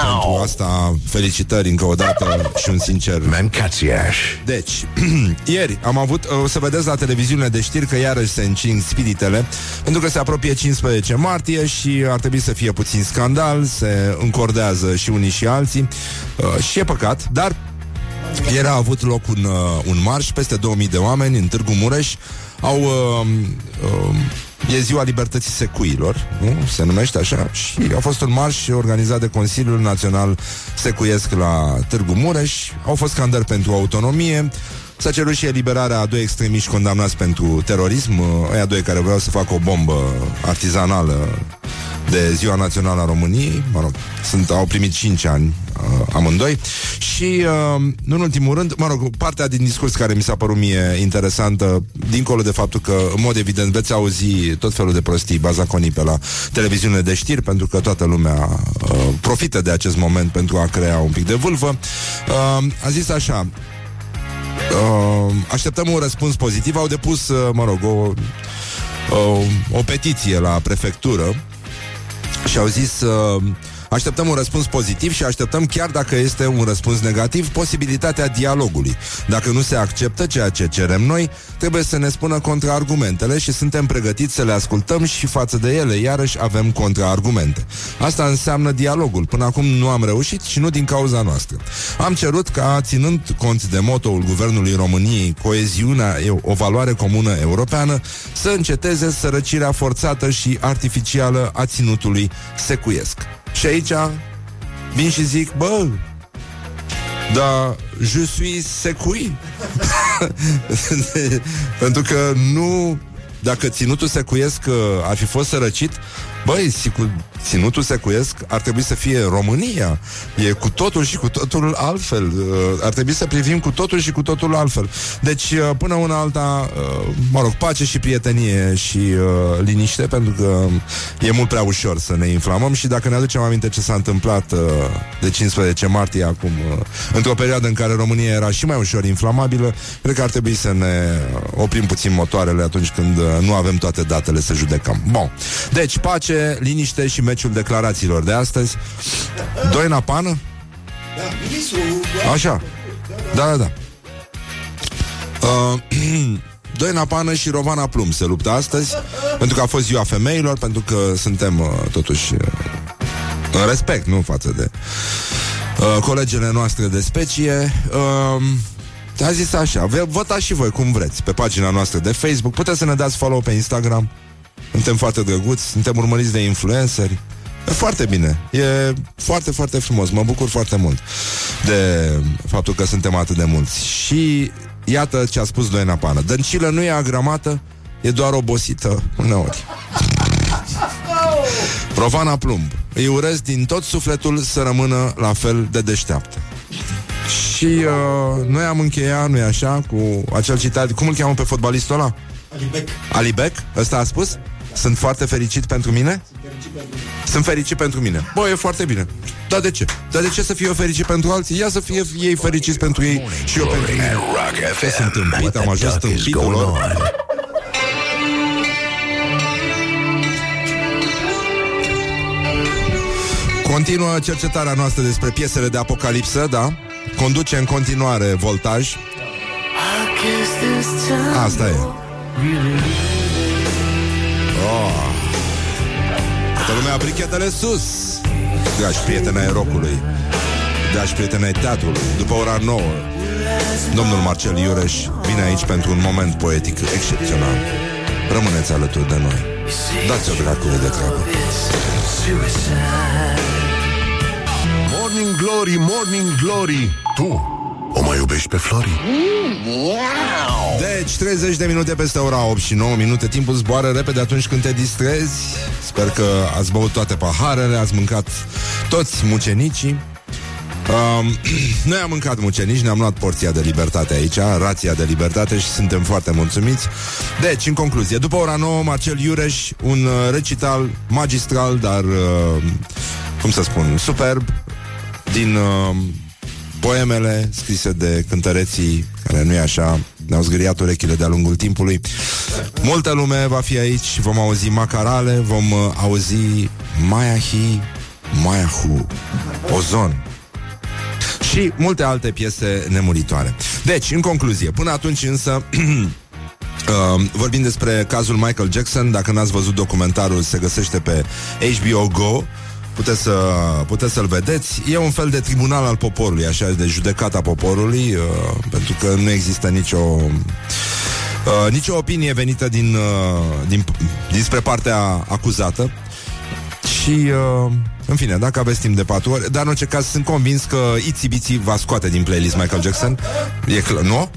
pentru asta felicitări încă o dată și un sincer Mancațiaș Deci, ieri am avut, o să vedeți la televiziune de știri că iarăși se încing spiritele pentru că se apropie 15 martie și ar trebui să fie puțin scandal, se încordează și unii și alții uh, și e păcat, dar ieri a avut loc un, uh, un marș, peste 2000 de oameni în Târgu Mureș au uh, uh, E ziua libertății secuilor, nu? Se numește așa? Și a fost un marș organizat de Consiliul Național Secuiesc la Târgu Mureș. Au fost scandări pentru autonomie. S-a cerut și eliberarea a doi extremiști condamnați pentru terorism. Aia doi care vreau să facă o bombă artizanală de Ziua Națională a României. Mă rog, sunt, au primit 5 ani uh, amândoi. Și, uh, nu în ultimul rând, mă rog, partea din discurs care mi s-a părut mie interesantă Dincolo de faptul că, în mod evident, veți auzi tot felul de prostii bazaconii pe la televiziune de știri Pentru că toată lumea uh, profită de acest moment pentru a crea un pic de vâlvă. Uh, A zis așa uh, Așteptăm un răspuns pozitiv. Au depus, uh, mă rog, o, o, o petiție la prefectură și au zis uh, Așteptăm un răspuns pozitiv și așteptăm, chiar dacă este un răspuns negativ, posibilitatea dialogului. Dacă nu se acceptă ceea ce cerem noi, trebuie să ne spună contraargumentele și suntem pregătiți să le ascultăm și față de ele, iarăși avem contraargumente. Asta înseamnă dialogul. Până acum nu am reușit și nu din cauza noastră. Am cerut ca, ținând cont de motoul Guvernului României, coeziunea e o valoare comună europeană, să înceteze sărăcirea forțată și artificială a ținutului secuiesc. Și aici vin și zic, bă, da, je suis secui. Pentru că nu, dacă ținutul secuiesc uh, ar fi fost sărăcit, Băi, sigur, ținutul secuiesc ar trebui să fie România. E cu totul și cu totul altfel. Uh, ar trebui să privim cu totul și cu totul altfel. Deci, uh, până una alta, uh, mă rog, pace și prietenie și uh, liniște, pentru că e mult prea ușor să ne inflamăm și dacă ne aducem aminte ce s-a întâmplat uh, de 15 martie acum, uh, într-o perioadă în care România era și mai ușor inflamabilă, cred că ar trebui să ne oprim puțin motoarele atunci când uh, nu avem toate datele să judecăm. Bun. Deci, pace pace, liniște și meciul declarațiilor de astăzi. Doina Pană? Așa. Da, da, da. Uh, Doina Pană și Rovana Plum se luptă astăzi, pentru că a fost ziua femeilor, pentru că suntem uh, totuși uh, în respect, nu față de uh, colegele noastre de specie. Uh, a zis așa, votați și voi cum vreți pe pagina noastră de Facebook, puteți să ne dați follow pe Instagram. Suntem foarte drăguți, suntem urmăriți de influenceri. E foarte bine. E foarte, foarte frumos. Mă bucur foarte mult de faptul că suntem atât de mulți. Și iată ce a spus Doina Pană. Dăncilă nu e agramată, e doar obosită uneori. Rovana Plumb. Îi urez din tot sufletul să rămână la fel de deșteaptă. Și uh, noi am încheiat, nu-i așa, cu acel citat. Cum îl cheamă pe fotbalistul ăla? Alibec. Alibec? Ăsta a spus? Sunt foarte fericit pentru mine? Sunt fericit pentru mine. Bă, e foarte bine. Dar de ce? Dar de ce să fie eu fericit pentru alții? Ia să fie ei fericiți pentru ei și eu pentru mine. Ce sunt tâmpit? Am ajuns tâmpitul lor. Continuă cercetarea noastră despre piesele de apocalipsă, da? Conduce în continuare voltaj. Asta e. brichetele sus. Dragi prieteni ai rocului Dragi prieteni ai teatrului După ora 9 Domnul Marcel Iureș vine aici pentru un moment poetic excepțional. Rămâneți alături de noi. Dați-o dracului de treabă. Morning Glory, Morning Glory Tu. o mai iubești pe Flori? Deci, 30 de minute peste ora 8 și 9 minute Timpul zboară repede atunci când te distrezi Sper că ați băut toate paharele Ați mâncat toți mucenicii Um, noi am mâncat mucenici, ne-am luat porția de libertate aici, rația de libertate și suntem foarte mulțumiți. Deci, în concluzie, după ora 9, Marcel Iureș, un uh, recital magistral, dar, uh, cum să spun, superb, din uh, poemele scrise de cântăreții care nu e așa, ne-au zgâriat urechile de-a lungul timpului. Multă lume va fi aici, vom auzi macarale, vom uh, auzi Maiahi, Maiahu, Ozon, și multe alte piese nemuritoare. Deci, în concluzie, până atunci însă Uh, vorbim despre cazul Michael Jackson Dacă n-ați văzut documentarul Se găsește pe HBO Go Puteți, să, puteți să-l vedeți. E un fel de tribunal al poporului Așa, de judecata poporului uh, Pentru că nu există nicio uh, Nicio opinie venită din, uh, din, Dinspre partea acuzată. Și uh, în fine, dacă aveți timp de patru ori Dar în orice caz sunt convins că Itsy Bitsy va scoate din playlist Michael Jackson. E clar, nu?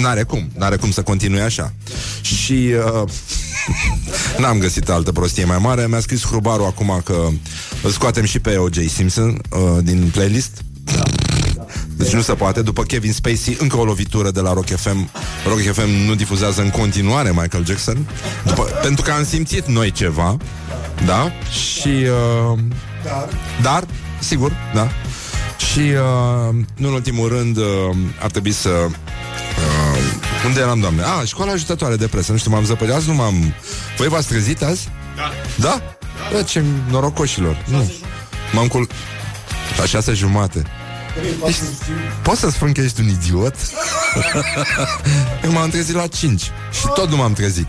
N-are cum, n-are cum să continue așa. Și uh, N-am găsit altă prostie mai mare. Mi-a scris Hrubaru acum că Îl scoatem și pe O.J. Simpson uh, Din playlist. Deci nu se poate, după Kevin Spacey Încă o lovitură de la Rock FM Rock FM nu difuzează în continuare Michael Jackson. După, Pentru că am simțit noi ceva Da? Și uh, dar. dar, sigur, da? Și uh, nu în ultimul rând uh, Ar trebui să uh, Unde eram, doamne? Ah, școala ajutătoare de presă Nu știu, m-am zăpărit Azi nu m-am... Voi v-ați trezit azi? Da Da? da. ce norocoșilor Nu M-am cul... La șase jumate Ești... Poți să spun că ești un idiot? Eu m-am trezit la 5 Și tot nu m-am trezit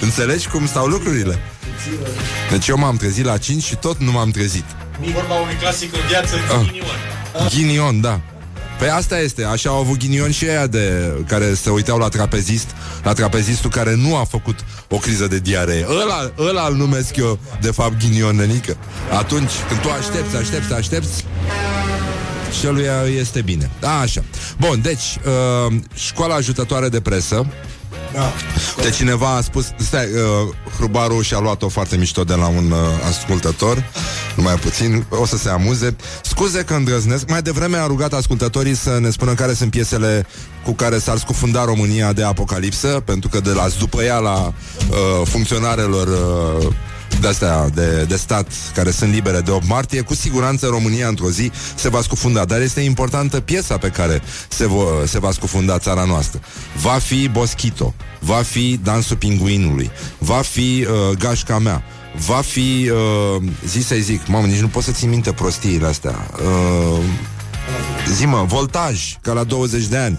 Înțelegi cum stau lucrurile? Deci eu m-am trezit la 5 și tot nu m-am trezit Vorba unui clasic în viață, ah. ghinion Ghinion, da Păi asta este, așa au avut ghinion și ea de care se uitau la trapezist, la trapezistul care nu a făcut o criză de diaree. Ăla, ăla îl numesc eu, de fapt, ghinion nenică. Atunci, când tu aștepți, aștepți, aștepți, și lui este bine. Da, așa. Bun, deci, uh, școala ajutătoare de presă da. De cineva a spus Stai, uh, Hrubaru și-a luat-o foarte mișto De la un uh, ascultător Numai puțin, o să se amuze Scuze că îndrăznesc Mai devreme a rugat ascultătorii să ne spună Care sunt piesele cu care s-ar scufunda România De apocalipsă Pentru că de la după ea la uh, funcționarelor uh, de-astea de, de stat care sunt libere de 8 martie, cu siguranță România într-o zi se va scufunda. Dar este importantă piesa pe care se, vo, se va scufunda țara noastră. Va fi Boschito, va fi Dansul Pinguinului, va fi uh, Gașca mea, va fi, uh, zi să zic, mamă, nici nu pot să țin minte prostiile astea. Uh, zi mă, voltaj, ca la 20 de ani.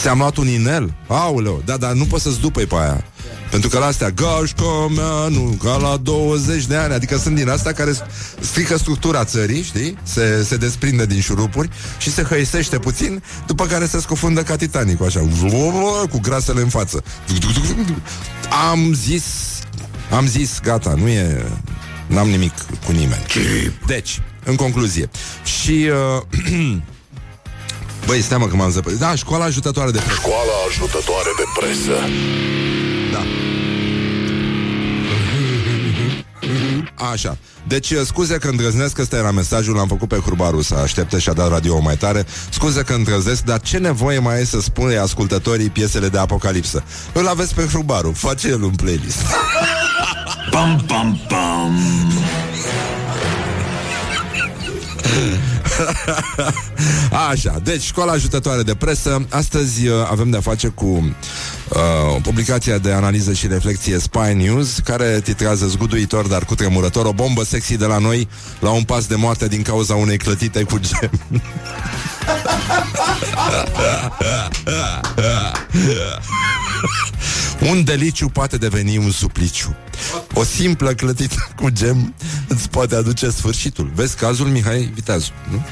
Ți-am luat un inel? Auleu, da, dar nu poți să-ți după pe aia. Pentru că la astea, gașca mea, nu, ca la 20 de ani, adică sunt din astea care strică structura țării, știi? Se, se desprinde din șurupuri și se hăisește puțin, după care se scufundă ca Titanic, așa, cu grasele în față. Am zis, am zis, gata, nu e, n-am nimic cu nimeni. Deci, în concluzie, și... Uh, Băi, stai mă că m-am zăpărit. Da, școala ajutătoare de presă. Școala ajutătoare de presă. Da. Așa. Deci, scuze că îndrăznesc, ăsta era mesajul, l-am făcut pe Hurbaru să aștepte și a dat radio mai tare. Scuze că îndrăznesc, dar ce nevoie mai e să spune ascultătorii piesele de apocalipsă? Îl aveți pe Hurbaru, face el un playlist. Pam, pam, pam. Așa, deci școala ajutătoare de presă Astăzi uh, avem de-a face cu uh, Publicația de analiză și reflexie Spy News Care titrează zguduitor, dar cu tremurător O bombă sexy de la noi La un pas de moarte din cauza unei clătite cu gem Un deliciu poate deveni un supliciu O simplă clătită cu gem Îți poate aduce sfârșitul Vezi cazul Mihai Viteazu nu?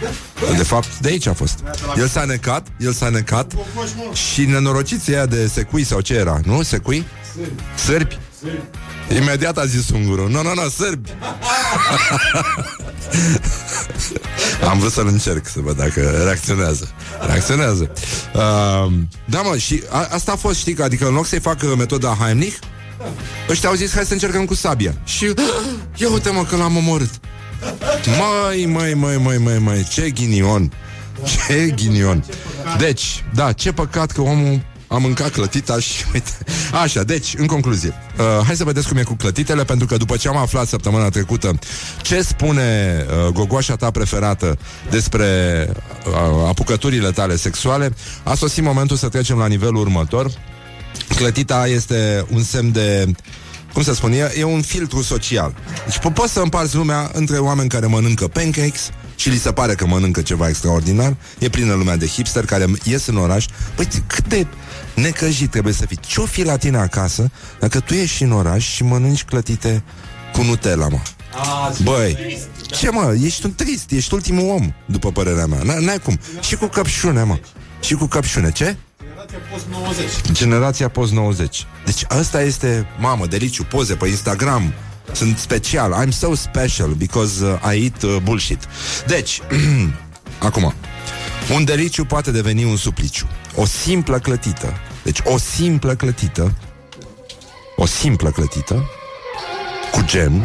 De fapt, de aici a fost El s-a necat, el s-a necat Și nenorociții aia de secui sau ce era, nu? Secui? Sârbi? Imediat a zis ungurul Nu, nu, nu, sârbi Am vrut să-l încerc Să văd dacă reacționează. Reacționează. Uh, Da mă, și a, asta a fost, știi, adică în loc să-i facă metoda Heimlich Ăștia au zis, hai să încercăm cu sabia. Și ia uite mă că l-am omorât. Mai, mai, mai, mai, mai, mai Ce ghinion. Ce ghinion. Deci, da, ce păcat că omul a mâncat clătita și uite. Așa, deci, în concluzie, uh, hai să vedeți cum e cu clătitele, pentru că după ce am aflat săptămâna trecută ce spune uh, gogoașa ta preferată despre uh, apucăturile tale sexuale, a sosit momentul să trecem la nivelul următor. Clătita este un semn de cum să spun, e, e un filtru social. Deci po- poți să împarți lumea între oameni care mănâncă pancakes și li se pare că mănâncă ceva extraordinar. E plină lumea de hipster care ies în oraș. Păi cât de necăjit trebuie să fii. Ce-o fi la tine acasă dacă tu ieși în oraș și mănânci clătite cu Nutella, mă? Băi, ce mă, ești un trist, ești ultimul om, după părerea mea. N- N-ai cum. Și cu căpșune, mă. Și cu căpșune. Ce? Generația post-90. Generația post-90 Deci asta este, mamă, deliciu Poze pe Instagram Sunt special, I'm so special Because uh, I eat uh, bullshit Deci, acum Un deliciu poate deveni un supliciu O simplă clătită. Deci o simplă clătită. O simplă clătită. Cu gen.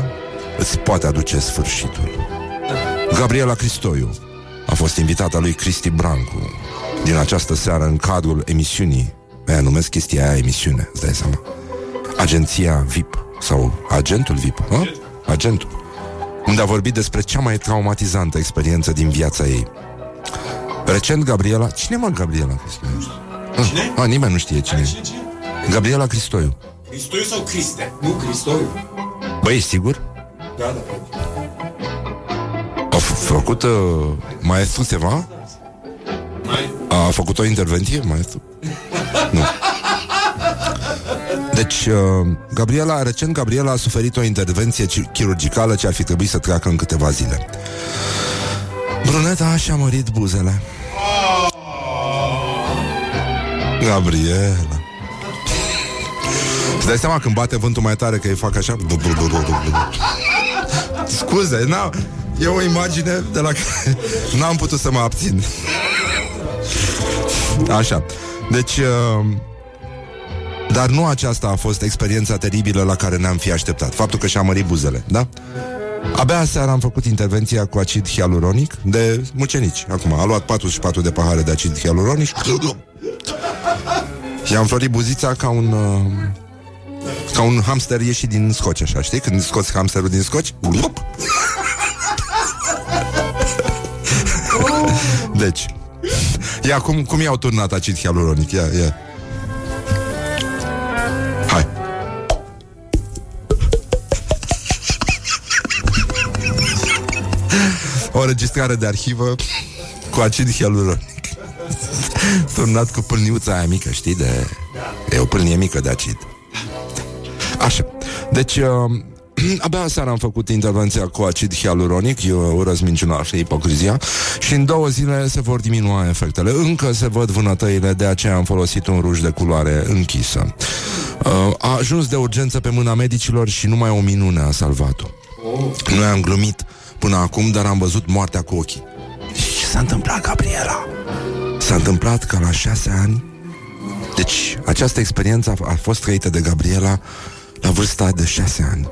Îți poate aduce sfârșitul. Gabriela Cristoiu A fost invitata lui Cristi Brancu Din această seară în cadrul emisiunii. Aia numesc chestia aia emisiune Îți dai seama. Agenția VIP Sau agentul VIP a? Agentul. Unde a vorbit despre cea mai traumatizantă experiență din viața ei Recent Gabriela Cine mă Gabriela Cristoiu? Cine? A, nimeni nu știe cine Cine, e cine? Gabriela Cristoiu Cristoiu sau Criste? Nu, Cristoiu. Băi, ești sigur? Da, da. A f- făcut uh, maestru ceva? Mai? A făcut o intervenție, maestru? Nu. Deci, uh, Gabriela, recent Gabriela a suferit o intervenție ci- chirurgicală ce ar fi trebuit să treacă în câteva zile. Bruneta și-a mărit buzele. Gabriela. Îți dai seama când bate vântul mai tare că îi fac așa? Bu, bu, bu, bu, bu, bu. Scuze, n E o imagine de la care n-am putut să mă abțin. Așa. Deci, uh, dar nu aceasta a fost experiența teribilă la care ne-am fi așteptat. Faptul că și-a mărit buzele, da? Abia seara am făcut intervenția cu acid hialuronic de mucenici. Acum, a luat 44 de pahare de acid hialuronic I-am florit buzița ca un... Uh, ca un hamster ieșit din scoci, așa, știi? Când scoți hamsterul din scoci Blup! Deci Ia, cum, cum i-au turnat acid hialuronic? Ia, ia Hai O înregistrare de arhivă Cu acid hialuronic Turnat cu pâlniuța aia mică, știi, de... E o pâlnie mică de acid. Așa. Deci, uh, abia seara am făcut intervenția cu acid hialuronic, eu urăz minciuna și ipocrizia, și în două zile se vor diminua efectele. Încă se văd vânătăile, de aceea am folosit un ruj de culoare închisă. Uh, a ajuns de urgență pe mâna medicilor și numai o minune a salvat-o. Noi am glumit până acum, dar am văzut moartea cu ochii. Și ce s-a întâmplat, Gabriela? S-a întâmplat ca la șase ani deci, această experiență a, a fost trăită de Gabriela la vârsta de șase ani.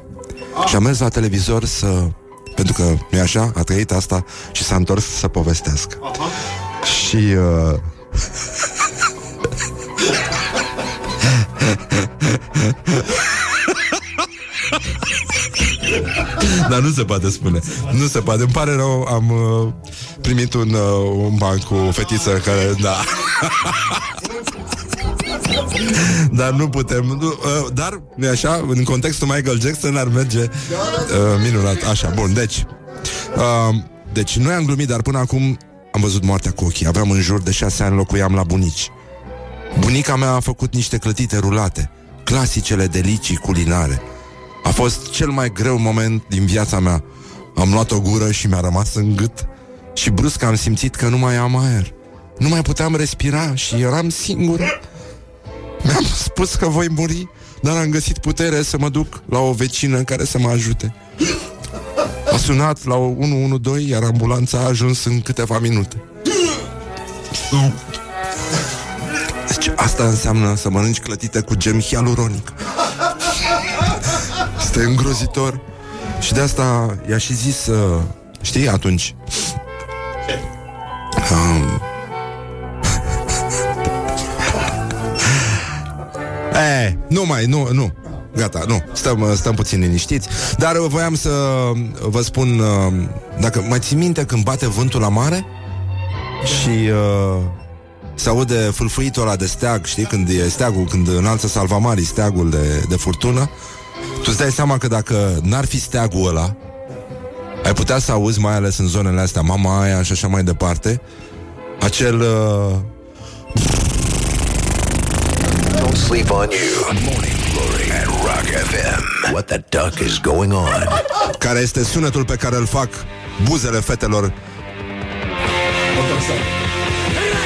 Și a mers la televizor să... Pentru că, nu așa, a trăit asta și s-a întors să povestească. Și... Uh... Dar nu se poate spune. Nu se poate, îmi pare rău Am uh, primit un, uh, un ban cu o fetiță care, da. Dar nu putem nu, uh, Dar, nu așa, în contextul Michael Jackson ar merge uh, Minunat, așa, bun, deci uh, Deci noi am glumit, dar până acum Am văzut moartea cu ochii. Aveam în jur de șase ani, locuiam la bunici. Bunica mea a făcut niște clătite rulate Clasicele delicii culinare A fost cel mai greu moment din viața mea Am luat o gură și mi-a rămas în gât Și brusc am simțit că nu mai am aer Nu mai puteam respira și eram singură mi-am spus că voi muri, dar am găsit putere să mă duc la o vecină care să mă ajute. A sunat la 112, iar ambulanța a ajuns în câteva minute. Deci asta înseamnă să mănânci clătite cu gem hialuronic. Este îngrozitor. Și de asta i-a și zis, uh, știi, atunci. Um, E, nu mai, nu, nu. Gata, nu, stăm, stăm puțin liniștiți Dar voiam să vă spun Dacă mai ții minte când bate vântul la mare Și uh, Se aude fâlfâitul ăla de steag Știi, când e steagul Când înalță salvamarii steagul de, de furtună Tu îți dai seama că dacă n-ar fi steagul ăla Ai putea să auzi mai ales în zonele astea Mama aia și așa mai departe Acel uh, Don't sleep on you. Morning Glory at Rock FM. What the duck is going on? Care este sunetul pe care îl fac Buzele fetelor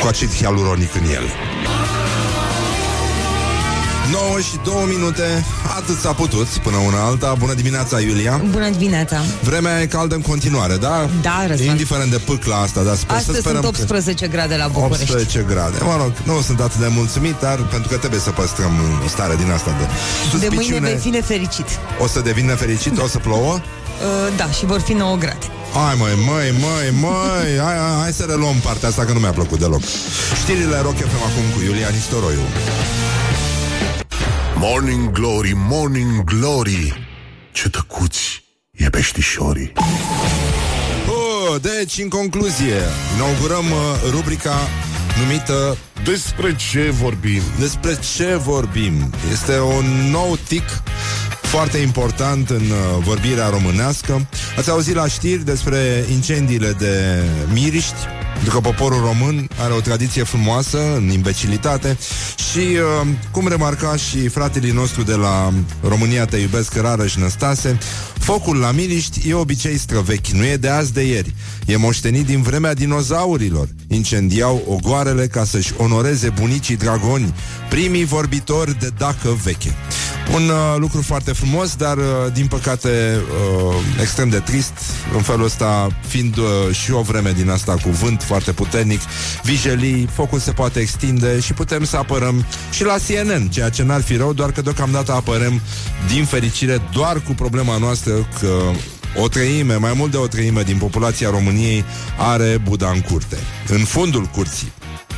Cu acid hialuronic în el 9 și 2 minute Atât s-a putut până una alta Bună dimineața, Iulia Bună dimineața! Vremea e caldă în continuare, da? Da, Răzvan. Indiferent de pâcla asta, da? Sper, să Astăzi sperăm sunt 18 grade la București. 18 grade. Mă rog, nu sunt atât de mulțumit, dar pentru că trebuie să păstrăm o stare din asta de De mâine suspiciune. vei fi nefericit. O să devin nefericit, o să plouă? Uh, da, și vor fi 9 grade. Hai măi, măi, măi, măi hai, hai, hai să reluăm partea asta că nu mi-a plăcut deloc Știrile Rock FM acum cu Iulia Nistoroiu Morning Glory, Morning Glory Ce tăcuți e peștișorii oh, Deci, în concluzie Inaugurăm uh, rubrica numită Despre ce vorbim? Despre ce vorbim Este un nou tic foarte important în uh, vorbirea românească. Ați auzit la știri despre incendiile de miriști, pentru că poporul român are o tradiție frumoasă în imbecilitate și, uh, cum remarca și fratele nostru de la România Te Iubesc Rarăș Năstase, focul la miriști e obicei străvechi, nu e de azi de ieri. E moștenit din vremea dinozaurilor. Incendiau ogoarele ca să-și onoreze bunicii dragoni, primii vorbitori de dacă veche. Un uh, lucru foarte frumos, dar uh, din păcate uh, extrem de trist, în felul ăsta fiind uh, și o vreme din asta cu vânt foarte puternic, vijelii, focul se poate extinde și putem să apărăm și la CNN, ceea ce n-ar fi rău, doar că deocamdată apărăm din fericire doar cu problema noastră că o treime, mai mult de o treime din populația României are Buda în curte, în fundul curții.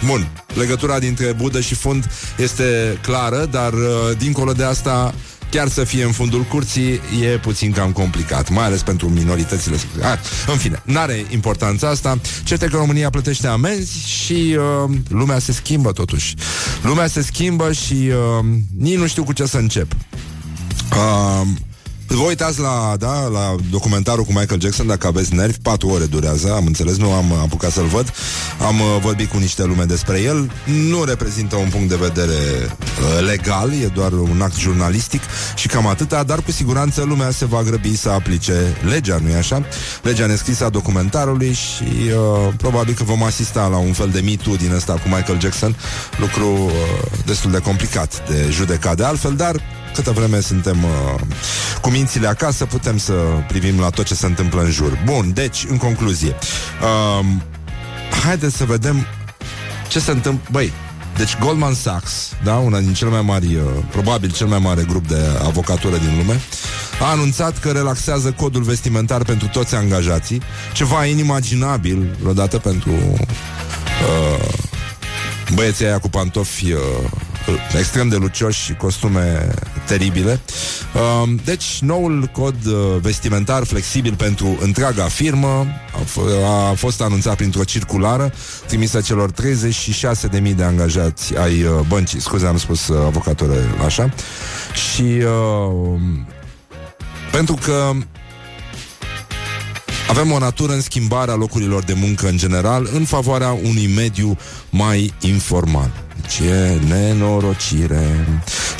Bun, legătura dintre Budă și fund este clară, dar uh, dincolo de asta chiar să fie în fundul curții e puțin cam complicat, mai ales pentru minoritățile. Ah, în fine, n-are importanța asta. Certe că România plătește amenzi și uh, lumea se schimbă totuși. Lumea se schimbă și uh, nici nu știu cu ce să încep. Uh, Vă uitați la, da, la documentarul cu Michael Jackson Dacă aveți nervi, patru ore durează Am înțeles, nu am apucat să-l văd Am uh, vorbit cu niște lume despre el Nu reprezintă un punct de vedere uh, legal E doar un act jurnalistic Și cam atâta, dar cu siguranță lumea se va grăbi să aplice legea, nu-i așa? Legea nescrisă a documentarului Și uh, probabil că vom asista la un fel de mitu din ăsta cu Michael Jackson Lucru uh, destul de complicat de judecat de altfel Dar câtă vreme suntem uh, cu mințile acasă, putem să privim la tot ce se întâmplă în jur. Bun, deci, în concluzie, uh, haideți să vedem ce se întâmplă. Băi, deci Goldman Sachs, da, una din cele mai mari, uh, probabil cel mai mare grup de avocatură din lume, a anunțat că relaxează codul vestimentar pentru toți angajații, ceva inimaginabil vreodată pentru uh, băieții aia cu pantofi uh, extrem de lucioși și costume teribile. Uh, deci, noul cod uh, vestimentar flexibil pentru întreaga firmă a, f- a fost anunțat printr-o circulară trimisă celor 36.000 de angajați ai uh, băncii. Scuze, am spus uh, avocatură așa. Și uh, pentru că avem o natură în schimbarea locurilor de muncă în general în favoarea unui mediu mai informal. Ce nenorocire!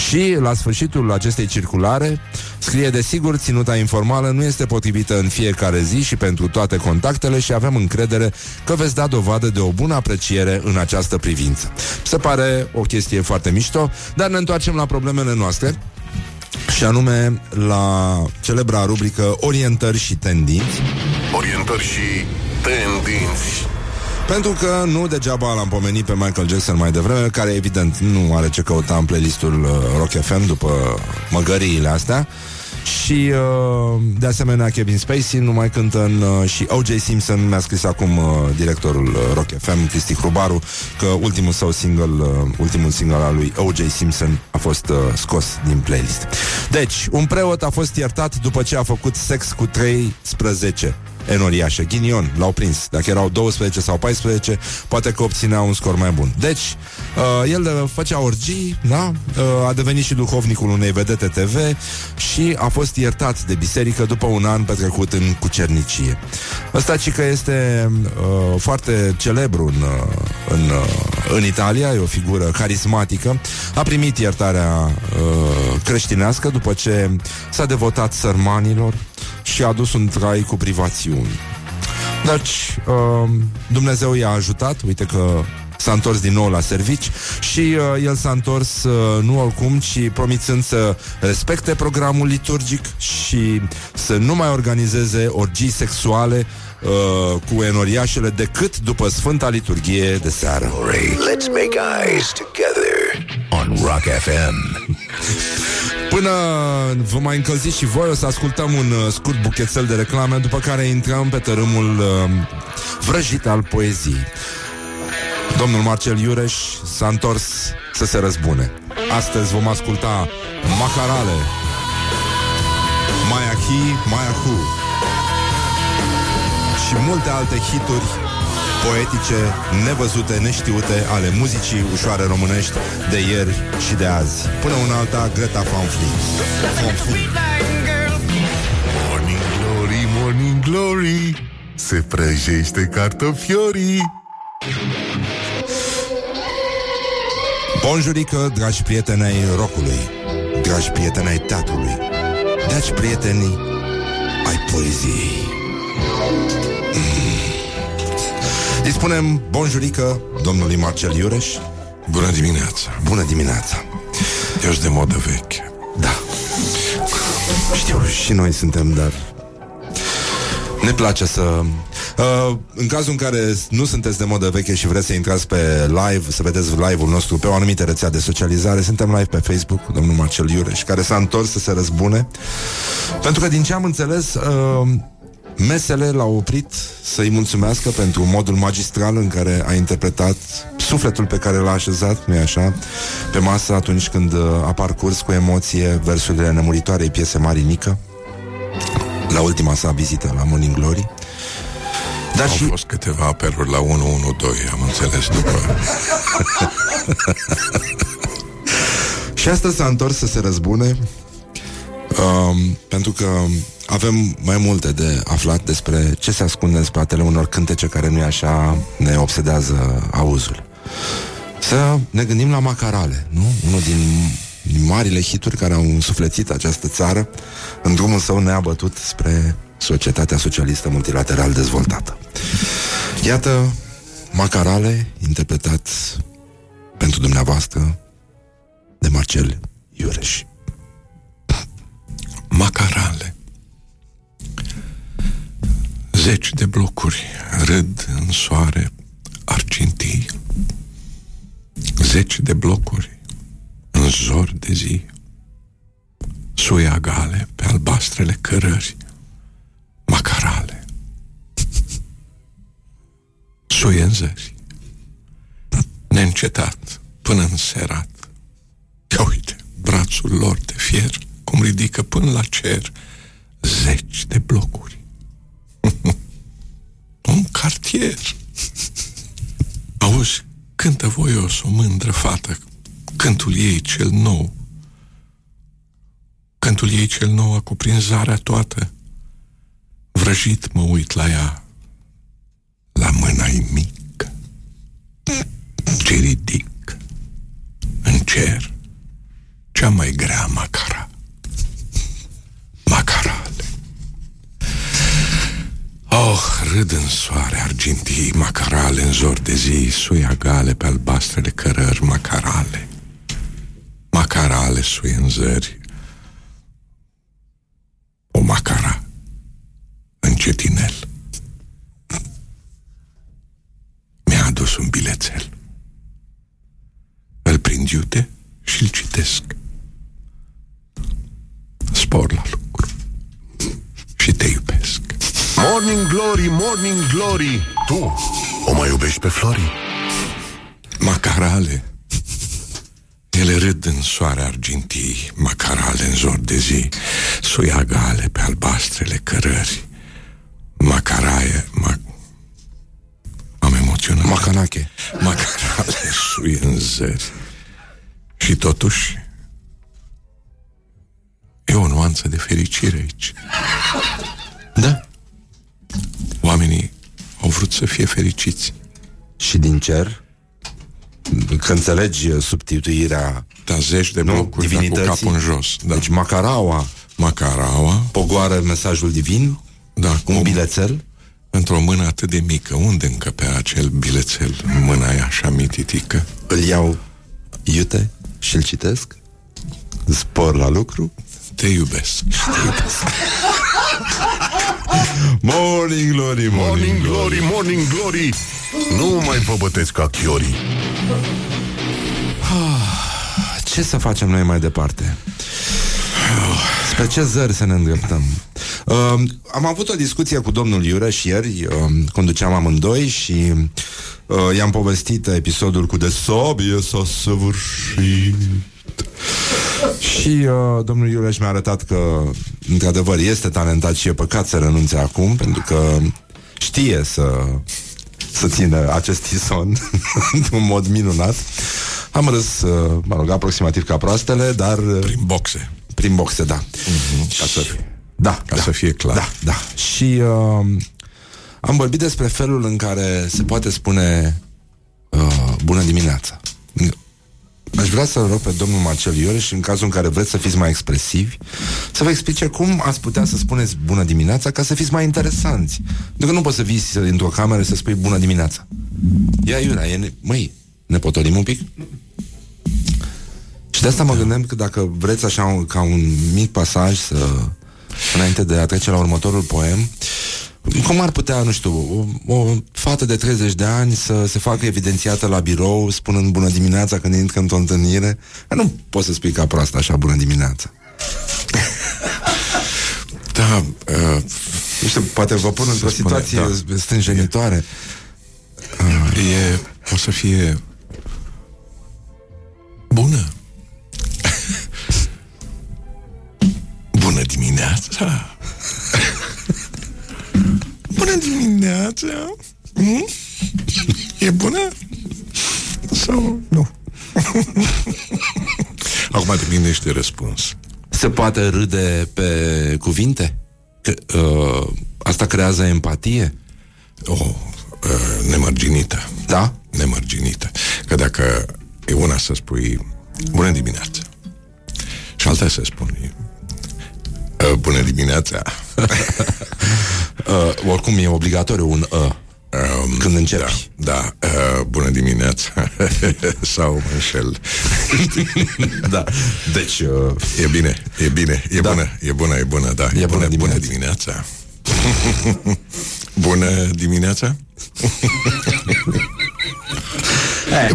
Și la sfârșitul acestei circulare scrie desigur ținuta informală nu este potrivită în fiecare zi și pentru toate contactele și avem încredere că veți da dovadă de o bună apreciere în această privință. Se pare o chestie foarte mișto, dar ne întoarcem la problemele noastre și anume la celebra rubrică Orientări și tendinți Orientări și tendinți. Pentru că nu degeaba l-am pomenit pe Michael Jackson mai devreme Care evident nu are ce căuta în playlistul uh, Rock FM După măgăriile astea și uh, de asemenea Kevin Spacey nu mai cântă în, uh, și O.J. Simpson mi-a scris acum uh, directorul uh, Rock FM, Cristi Hrubaru, că ultimul său single, uh, ultimul single al lui O.J. Simpson a fost uh, scos din playlist. Deci, un preot a fost iertat după ce a făcut sex cu 13 enoriașe. Ghinion, l-au prins. Dacă erau 12 sau 14, poate că obținea un scor mai bun. Deci, uh, el uh, făcea orgii, da? Uh, a devenit și duhovnicul unei vedete TV și a fost iertat de biserică după un an petrecut în cucernicie. Ăsta ci că este uh, foarte celebru în, uh, în, uh, în Italia, e o figură carismatică. A primit iertarea uh, creștinească după ce s-a devotat sărmanilor și a adus un trai cu privațiuni. Deci, uh, Dumnezeu i-a ajutat, uite că s-a întors din nou la servici și uh, el s-a întors uh, nu oricum, ci promițând să respecte programul liturgic și să nu mai organizeze orgii sexuale uh, cu enoriașele decât după Sfânta Liturghie de seară. Let's make eyes together on Rock FM. Până vă mai încălziți și voi, o să ascultăm un uh, scurt buchețel de reclame, după care intrăm pe tărâmul uh, vrăjit al poeziei. Domnul Marcel Iureș s-a întors să se răzbune. Astăzi vom asculta Macarale, Maiahi, Maiahu și multe alte hituri poetice, nevăzute, neștiute ale muzicii ușoare românești de ieri și de azi. Până una alta, Greta Van Fleet. Van Fleet. Morning glory, morning glory Se prăjește cartofiorii Bonjurică, dragi prieteni ai rocului, dragi prieteni ai teatrului, dragi prieteni ai poeziei. Îi spunem bonjurică domnului Marcel Iureș. Bună dimineața! Bună dimineața! Ești de modă veche. Da. Știu, și noi suntem, dar ne place să... Uh, în cazul în care nu sunteți de modă veche și vreți să intrați pe live, să vedeți live-ul nostru pe o anumită rețea de socializare, suntem live pe Facebook cu domnul Marcel Iureș, care s-a întors să se răzbune. Pentru că, din ce am înțeles, uh, mesele l-au oprit să-i mulțumească pentru modul magistral în care a interpretat sufletul pe care l-a așezat, nu așa, pe masă atunci când uh, a parcurs cu emoție versurile nemuritoarei piese Marinică la ultima sa vizită la Morning Glory. Dar Au și fost câteva apeluri la 112, am înțeles după. Și asta s-a întors să se răzbune Um, pentru că avem mai multe de aflat despre ce se ascunde în spatele unor cântece care nu așa ne obsedează auzul. Să ne gândim la Macarale, nu? Unul din marile hituri care au însuflețit această țară în drumul său neabătut spre societatea socialistă multilateral dezvoltată. Iată Macarale, interpretat pentru dumneavoastră de Marcel Iureș. Zeci de blocuri râd în soare argintii. Zeci de blocuri în zor de zi. Suia gale pe albastrele cărări. Macarale. Suie în zări. Neîncetat până în serat. Ia uite, brațul lor de fier cum ridică până la cer zeci de blocuri. Un cartier. Auzi, cântă voios o mândră fată, cântul ei cel nou. Cântul ei cel nou a cuprins zarea toată. Vrăjit mă uit la ea, la mâna ei mică, ce ridic în cer cea mai grea macara. Oh, râd în soare argintii, macarale în zor de zi, suia gale pe albastrele cărări, macarale. Macarale suie în zări. O macara în cetinel. Mi-a adus un bilețel. Îl prind iute și îl citesc. Spor la lucru. Și te iubesc. Morning Glory, Morning Glory Tu o mai iubești pe Flori? Macarale. Ele râd în soare argintii, macarale în zor de zi, suiagale pe albastrele cărări. Macaraie, ma... Am emoționat. Macanache. Macarale suie în zări. Și totuși, e o nuanță de fericire aici. Da. Oamenii au vrut să fie fericiți. Și din cer, că înțelegi substituirea Dar zeci de nu, blocuri dar cu divinității. capul în jos. Da. Deci Macaraua Macaraua, pogoară mesajul divin, da, un cum, bilețel, într-o mână atât de mică. Unde încăpea acel bilețel? În Mâna aia așa mititică. îl iau iute și îl citesc, spor la lucru. Te iubesc. Morning glory, Morning Glory, Morning Glory Nu mai vă băteți ca chiorii Ce să facem noi mai departe? Spre ce zări să ne îndreptăm? Uh, am avut o discuție cu domnul Iureș ieri, uh, conduceam amândoi și uh, i-am povestit episodul cu de sabie s-a săvârșit. Și uh, domnul Iureș mi-a arătat că, într-adevăr, este talentat și e păcat să renunțe acum, pentru că știe să, să țină acest tison într-un mod minunat. Am râs, uh, mă rog, aproximativ ca proastele, dar uh, Prin boxe. prin boxe, da. Ca să fie. Da, Ca da, să fie clar. Da, da. Și uh, am vorbit despre felul în care se poate spune uh, bună dimineața. Aș vrea să rog pe domnul Marcel Iureș, în cazul în care vreți să fiți mai expresivi, să vă explice cum ați putea să spuneți bună dimineața ca să fiți mai interesanți. Pentru că nu poți să vii să- într-o cameră și să spui bună dimineața. Ia, Iurea, e ne- măi, ne potolim un pic? Și de asta mă gândeam că dacă vreți așa un, ca un mic pasaj să înainte de a trece la următorul poem, cum ar putea, nu știu, o, o fată de 30 de ani să se facă evidențiată la birou spunând bună dimineața când intră într-o întâlnire? Că nu poți să spui ca proastă așa bună dimineața. Da, uh, Nu știu, poate vă pun într-o Se spune, situație da. stânjenitoare. e, o să fie bună. Bună dimineața! Bună dimineața! Mm? E bună? Sau nu? Acum depinde și de răspuns. Se poate râde pe cuvinte? Că, uh, asta creează empatie? O, uh, nemărginită. Da? Nemărginită. Că dacă e una să spui bună dimineața și alta să spui uh, bună dimineața Uh, oricum e obligatoriu un uh, um, când începi. Da, da uh, bună dimineața sau mă înșel. Da. Deci, uh, E bine, e bine, e Da. bună, e bună, e bună, da. E bună bună, bună dimineața. dimineața. bună dimineața?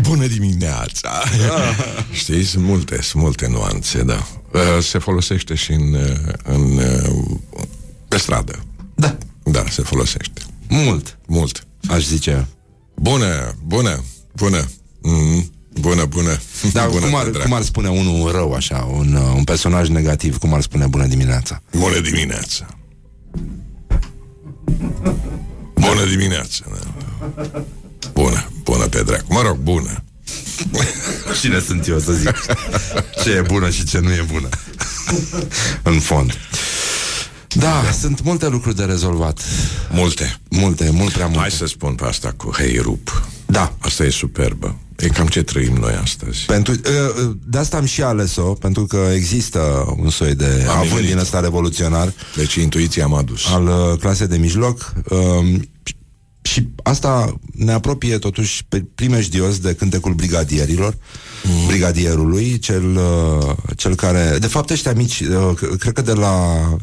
bună dimineața. Știi, sunt multe, sunt multe nuanțe, da. Uh, Se folosește și în, uh, în uh, pe stradă. da, Da, se folosește. mult, Mult. aș zice eu. Bună, bună, bună. Mm, bună, bună. Dar bună cum ar, de drag. cum ar spune unul rău așa, un, uh, un personaj negativ, cum ar spune bună dimineața? Bună dimineața. Bună dimineața. Da. Bună, bună pe dracu. Mă rog, bună. Cine sunt eu să zic ce e bună și ce nu e bună? În fond. Da, sunt multe lucruri de rezolvat. Multe. Multe, mult prea multe. Hai să spun pe asta cu hei rup. Da. Asta e superbă. E cam ce trăim noi astăzi. Pentru, uh, de asta am și ales-o, pentru că există un soi de Am avânt venit. din ăsta revoluționar Deci intuiția m-a dus. al uh, clasei de mijloc um, și asta ne apropie totuși pe primejdios de cântecul brigadierilor, mm. brigadierului, cel, uh, cel care, de fapt ăștia mici, uh, c- cred că de la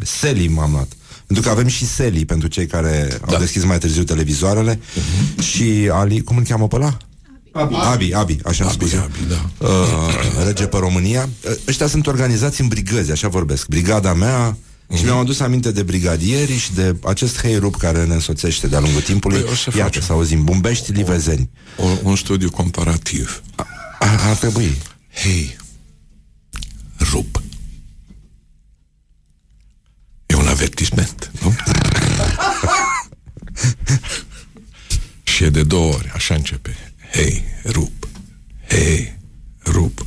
Seli m-am luat. Pentru că avem și Seli pentru cei care da. au deschis mai târziu televizoarele uh-huh. și Ali, cum îl cheamă pe ăla? Abi, Abi, Abi așa Abi, scuze. Abi, da. Uh, rege pe România. Uh, Ăștia sunt organizați în brigăzi, așa vorbesc. Brigada mea, și mi-am adus aminte de brigadieri și de acest heirup care ne însoțește de-a lungul timpului. Păi, o să Iată, facem. să auzim, Bumbești, Livezeni. O, un studiu comparativ. Ar, ar trebui. Hei, rup. E un avertisment, nu? Și e de două ori, așa începe. Hei, rup. Hei, rup.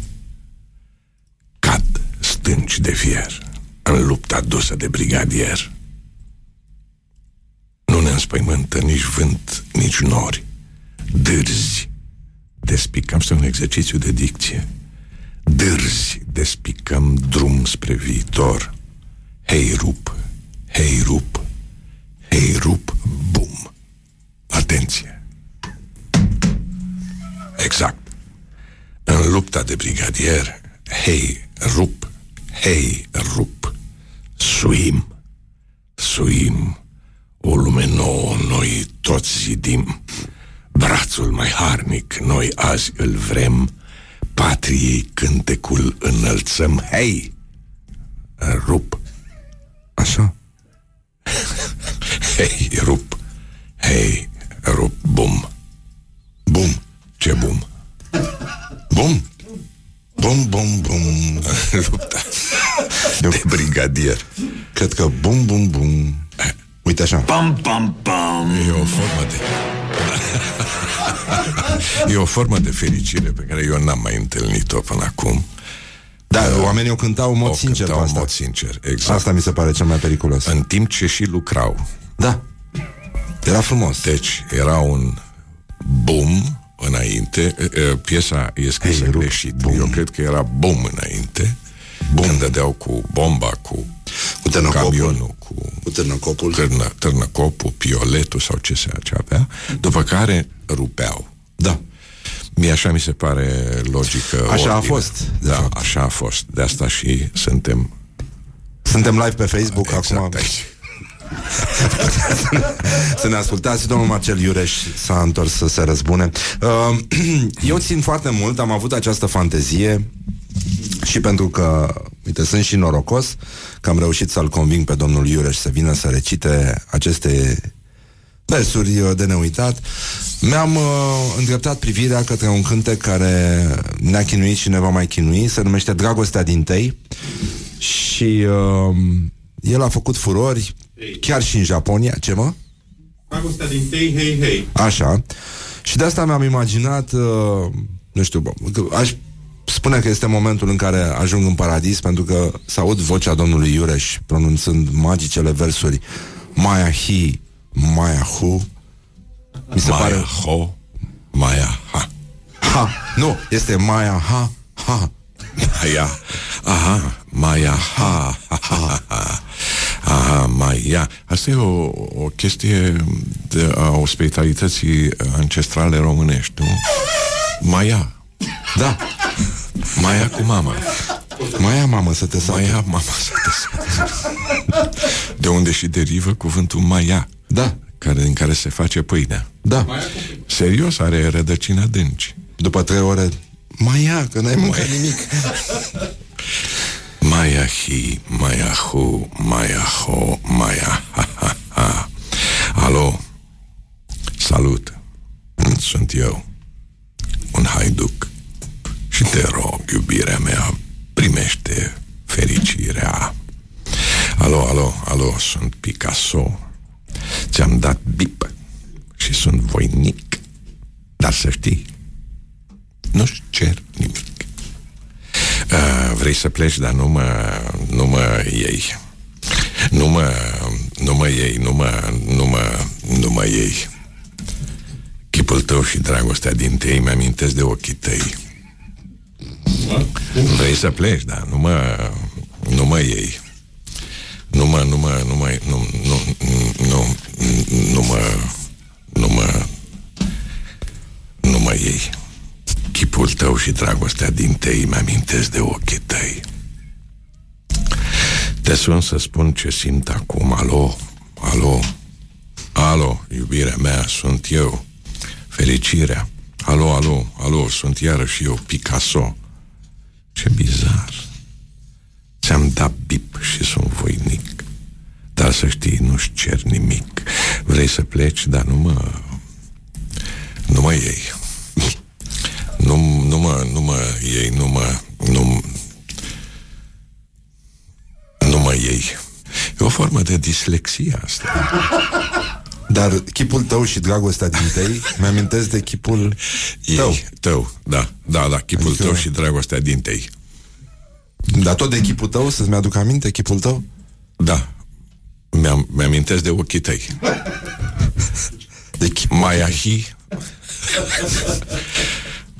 Cad stânci de fier în lupta dusă de brigadier. Nu ne înspăimântă nici vânt, nici nori. Dârzi. Despicăm, este un exercițiu de dicție. Dârzi, despicăm drum spre viitor. Hei, rup, hei, rup, hei, rup, bum. Atenție! Exact. În lupta de brigadier, hei, rup, hei, rup, suim, suim, o lume nouă noi toți zidim. Brațul mai harnic noi azi îl vrem, patriei cântecul înălțăm. Hei, rup, Așa. hei, rup, hei, rup, bum, bum, ce bum? Bum, bum, bum, bum, lupta de brigadier. Cred că bum, bum, bum. Uite așa. Bum, bum, bum. E o formă de... e o formă de fericire pe care eu n-am mai întâlnit-o până acum. Da, oamenii o cântau în mod O sincer cântau pe în asta. mod sincer, exact. Asta mi se pare cel mai periculos. În timp ce și lucrau. Da. Era frumos. Deci era un boom înainte. E, e, Piesa e scrisă Hei, rup, greșit. boom. Eu cred că era boom înainte. Boom. Când dădeau cu bomba, cu Cu târnăcopul. camionul, cu Cu târnăcopul. târnă, târnăcopul, pioletul sau ce se ce avea, după care rupeau. Da. Mie așa mi se pare logică. Așa a ordine. fost, de Da, fapt. așa a fost. De asta și suntem Suntem live pe Facebook exact acum. aici. Să ne ascultați, domnul Marcel Iureș s-a întors să se răzbune. Uh, Eu țin foarte mult, am avut această fantezie și pentru că, uite, sunt și norocos că am reușit să-l conving pe domnul Iureș să vină să recite aceste versuri uh, de neuitat, mi-am uh, îndreptat privirea către un cântec care ne-a chinuit și ne va mai chinui, se numește Dragostea din tei și uh, el a făcut furori chiar și în Japonia. Ce mă? Dragostea din tei, hei, hei. Așa. Și de asta mi-am imaginat, uh, nu știu, bă, că aș spune că este momentul în care ajung în paradis pentru că să aud vocea domnului Iureș pronunțând magicele versuri Maya hi, Maya hu. Mi se Maya pare ho, Maya ha. ha. Nu, este Maya ha, ha. Maya, aha, Maya ha, ha, ha, ha. Aha, Maya. Asta e o, o chestie de, a ospitalității ancestrale românești, nu? Maya. Da, Maya cu mama. Maya mamă să te sate. Maya, mama să te sate. De unde și derivă cuvântul Maya, Da, care, din care se face pâinea. da. Serios, are rădăcini adânci. După trei ore Maia, că n-ai mâncat nimic Maya hi, Maya hu, Maya ho, Maya ha, ha, ha. Alo, salut, sunt eu, un haiduc și te rog, iubirea mea, primește fericirea. Alo, alo, alo, sunt Picasso, ți-am dat bip și sunt voinic, dar să știi, nu-ți cer nimic. Uh, vrei să pleci, dar nu mă, nu mă iei. Nu mă, nu mă iei, nu mă, nu mă, nu mă iei. Chipul tău și dragostea din tei mi-amintesc de ochii tăi. Vrei să pleci, dar nu mă, nu mă iei. Nu mă, nu mă, nu mă, nu, nu, nu, nu mă, nu mă, nu mă iei. Chipul tău și dragostea din tei mi-amintesc de ochii tăi. Te sun să spun ce simt acum. Alo, alo, alo, iubirea mea, sunt eu. Fericirea. Alo, alo, alo, sunt iarăși eu, Picasso. Ce bizar. Ți-am dat bip și sunt voinic. Dar să știi, nu-și cer nimic. Vrei să pleci, dar nu mă... Nu mă iei. Nu, nu mă, nu mă iei, nu mă, nu, nu mă iei. E o formă de dislexie asta. Dar chipul tău și dragostea din tei Mi-amintesc de chipul Ei, tău tău, da, da, da, chipul Adică- tău și dragostea din tei. Dar tot de chipul tău, să-ți mi-aduc aminte chipul tău? Da, mi-am, mi-amintesc de ochii tăi. De chip Maya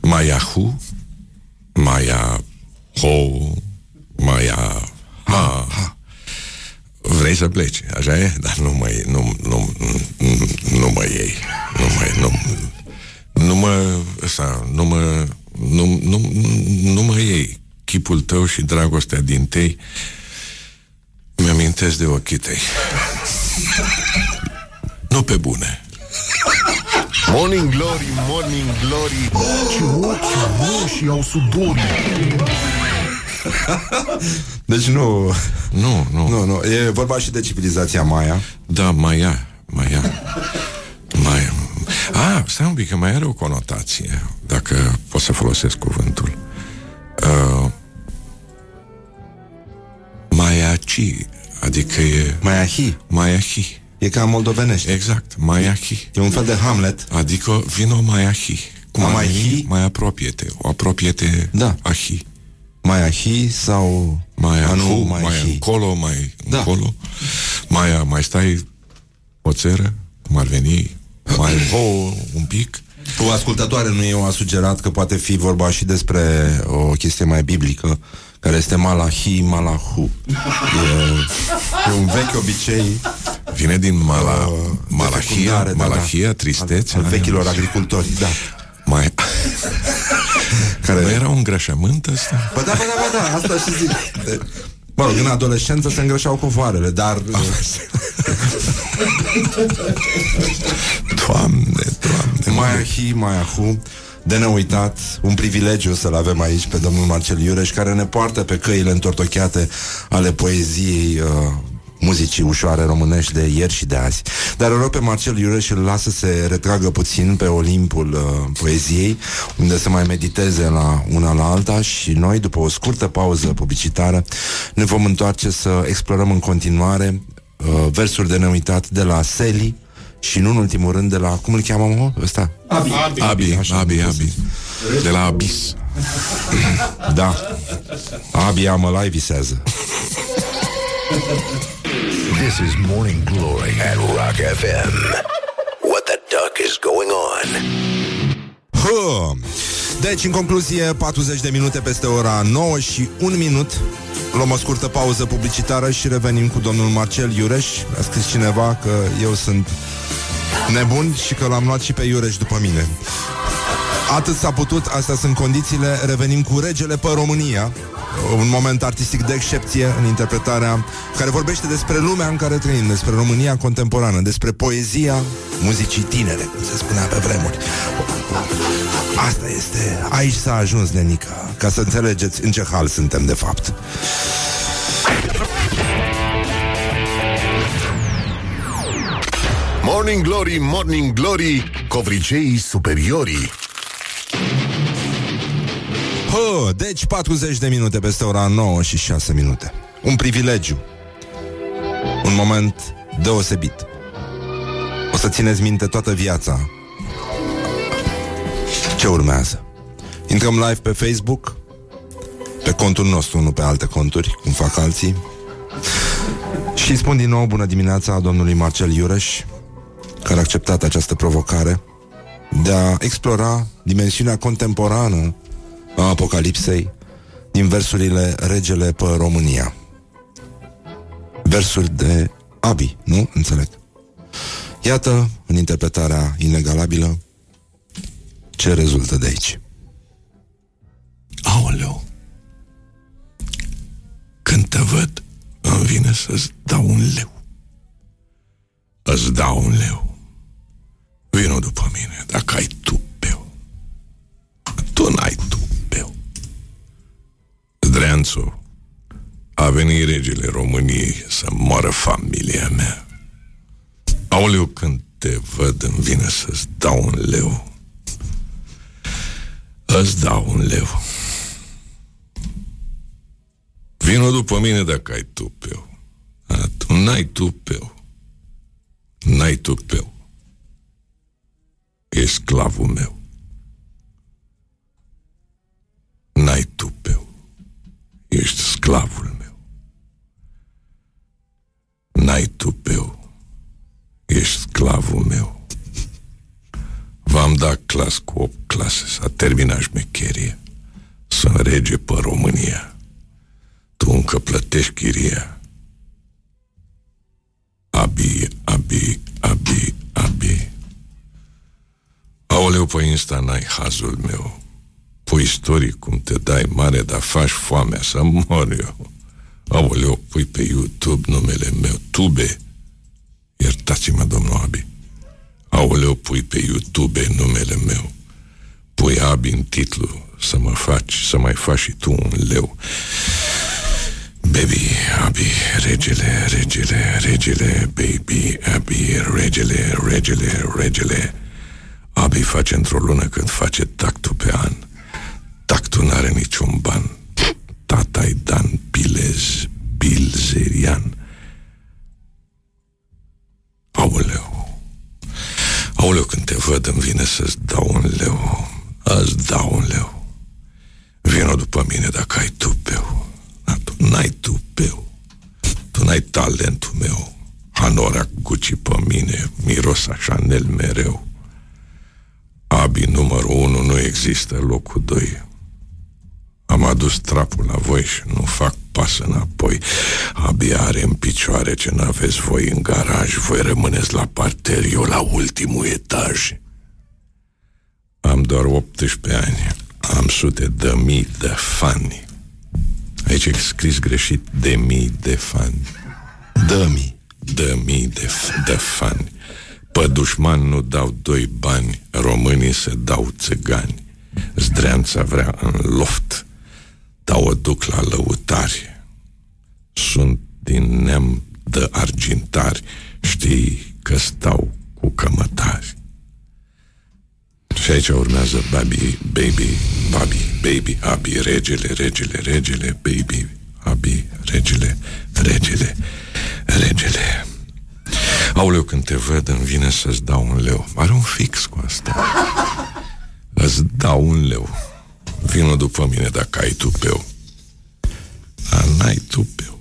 hi, Maya hu, Maya ho, Maya ha. Vrei să pleci, așa e? Dar nu mă, iei, nu, nu, nu, nu mă iei. Nu mă, nu, nu mă, ăsta, nu mă, nu, nu, nu mă iei. Chipul tău și dragostea din tei mi-amintesc de ochii tăi. Nu pe bune. Morning Glory, Morning Glory Ce ochi roșii au sudorii Deci nu, Nu, nu. nu, nu E vorba și de civilizația Maya Da, mai ia, mai ia. Mai... A, stai un pic, că mai are o conotație, dacă pot să folosesc cuvântul. Uh, maiaci, adică e Maiahi maiahi. E ca moldovenește Exact, maiahi. E un fel de Hamlet Adică vino maiahi. Cum A, ar mai veni? hi? Mai apropiete. O apropiete Da. ahi. Maiahi sau Mai A, nu, ahu, mai mai hi. încolo, mai Da. încolo. Mai, mai stai o țără, cum ar veni, mai ho un pic. O ascultătoare nu eu a sugerat că poate fi vorba și despre o chestie mai biblică care este Malahi Malahu. E, e un vechi obicei Vine din mala, uh, de malahia, fecundare, da, malahia, da, tristețe. al, al vechilor agricultori, da. Mai... Care... Nu era un îngrășământ ăsta? Bă, da, bă, da, bă, da, asta și zic. Mă rog, în adolescență se îngrășau covoarele, dar... Doamne, doamne. Maiahi, Maiahu de neuitat, un privilegiu să-l avem aici pe domnul Marcel Iureș, care ne poartă pe căile întortocheate ale poeziei uh, muzicii ușoare românești de ieri și de azi. Dar îl rog pe Marcel Iureș îl lasă să se retragă puțin pe Olimpul uh, poeziei, unde să mai mediteze la una la alta și noi, după o scurtă pauză publicitară, ne vom întoarce să explorăm în continuare uh, versuri de neuitat de la Seli și nu în ultimul rând de la, cum îl cheamă mă, ăsta? Abi, Așa, Abi, am Abi, fost. Abi. De la Abis. Da. Abia mă lai visează. This is Morning Glory at Rock FM. What the duck is going on? Hă. Deci, în concluzie, 40 de minute peste ora 9 și 1 minut. Luăm o scurtă pauză publicitară și revenim cu domnul Marcel Iureș. A scris cineva că eu sunt nebun și că l-am luat și pe Iureș după mine Atât s-a putut, astea sunt condițiile Revenim cu Regele pe România un moment artistic de excepție în interpretarea care vorbește despre lumea în care trăim, despre România contemporană, despre poezia muzicii tinere, cum se spunea pe vremuri. Asta este, aici s-a ajuns, Nenica, ca să înțelegeți în ce hal suntem de fapt. Morning Glory, Morning Glory, covriceii superiorii. Hă, deci 40 de minute peste ora 9 și 6 minute. Un privilegiu. Un moment deosebit. O să țineți minte toată viața. Ce urmează? Intrăm live pe Facebook, pe contul nostru, nu pe alte conturi, cum fac alții. Și spun din nou bună dimineața domnului Marcel Iureș, care a acceptat această provocare de a explora dimensiunea contemporană a Apocalipsei din versurile Regele pe România. Versuri de Abi, nu? Înțeleg. Iată, în interpretarea inegalabilă, ce rezultă de aici. Aoleu! Când te văd, îmi vine să-ți dau un leu. Îți dau un leu. Vino după mine, dacă ai Zdreanțu, a venit regele României să moară familia mea. Aoleu, când te văd, îmi vine să-ți dau un leu. Îți dau un leu. Vino după mine dacă ai tupeu. A, tu n-ai tupeu. N-ai tupeu. Ești sclavul meu. N-ai tupeu. Ești sclavul meu. N-ai tupeu. Ești sclavul meu. V-am dat clas cu 8 clase, s-a terminat șmecheria. Sunt rege pe România. Tu încă plătești chiria. Abi, abi, abi, abi. Aoleu, pe Insta n-ai hazul meu. Pui story cum te dai mare, dar faci foamea să mor eu. Aoleu, pui pe YouTube numele meu, Tube. Iertați-mă, domnul Abi. Aoleu, pui pe YouTube numele meu. Pui Abi în titlu să mă faci, să mai faci și tu un leu. Baby, Abi, regele, regele, regele, baby, Abi, regele, regele, regele. Abi face într-o lună când face tactul pe an. Tactul n-are niciun ban. Tata-i Dan Bilez, Bilzerian. Aoleu. Aoleu, când te văd îmi vine să-ți dau un leu. Îți dau un leu. Vino după mine dacă ai tupeu. Dar tu n-ai tupeu. Tu n-ai talentul meu. Hanorac Gucci pe mine, miros a Chanel mereu. Abi numărul 1 nu există, locul 2. Am adus trapul la voi și nu fac pas înapoi. Abia are în picioare ce n-aveți voi în garaj. Voi rămâneți la parter, eu la ultimul etaj. Am doar 18 ani. Am sute de mii de fani. Aici e scris greșit de mii de fani. Dă mi. De mii de, de fani. Pe dușman nu dau doi bani, românii se dau țigani. Zdreanța vrea în loft, dar o duc la lăutari. Sunt din neam de argintari, știi că stau cu cămătari. Și aici urmează baby, baby, baby, baby, abi, regele, regele, regele, baby, abi, regele, regele, regele. Aoleu, când te văd, îmi vine să-ți dau un leu. Are un fix cu asta. Îți dau un leu. Vino după mine dacă ai tupeu. Dar n-ai tupeu.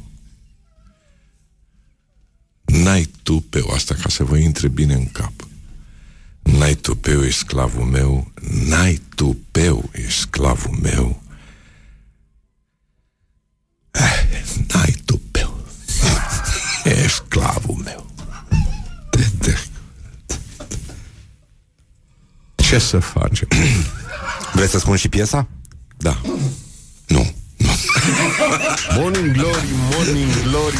N-ai tupeu asta ca să vă intre bine în cap. N-ai tupeu, ești sclavul meu. N-ai tupeu, ești sclavul meu. Eh, N-ai tupeu. Ești sclavul meu. De, de. Ce să facem? Vreți să spun și piesa? Da. Nu. Morning Glory, Morning Glory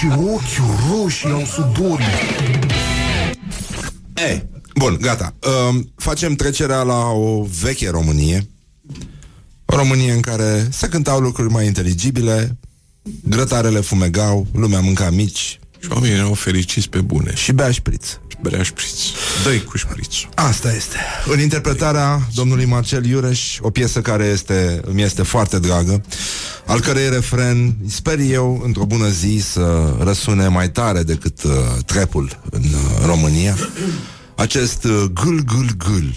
Ce ochi roșii au sudorii E, bun, gata. Uh, facem trecerea la o veche Românie. O Românie în care se cântau lucruri mai inteligibile, grătarele fumegau, lumea mânca mici Și oamenii erau fericiți pe bune Și și beaș șpriț. Berea șpriț Dă-i cu șprițul Asta este. În interpretarea domnului Marcel Iureș, o piesă care este, îmi este foarte dragă, al cărei refren, sper eu, într-o bună zi să răsune mai tare decât uh, trepul în uh, România. Acest uh, gâl, gâl, gâl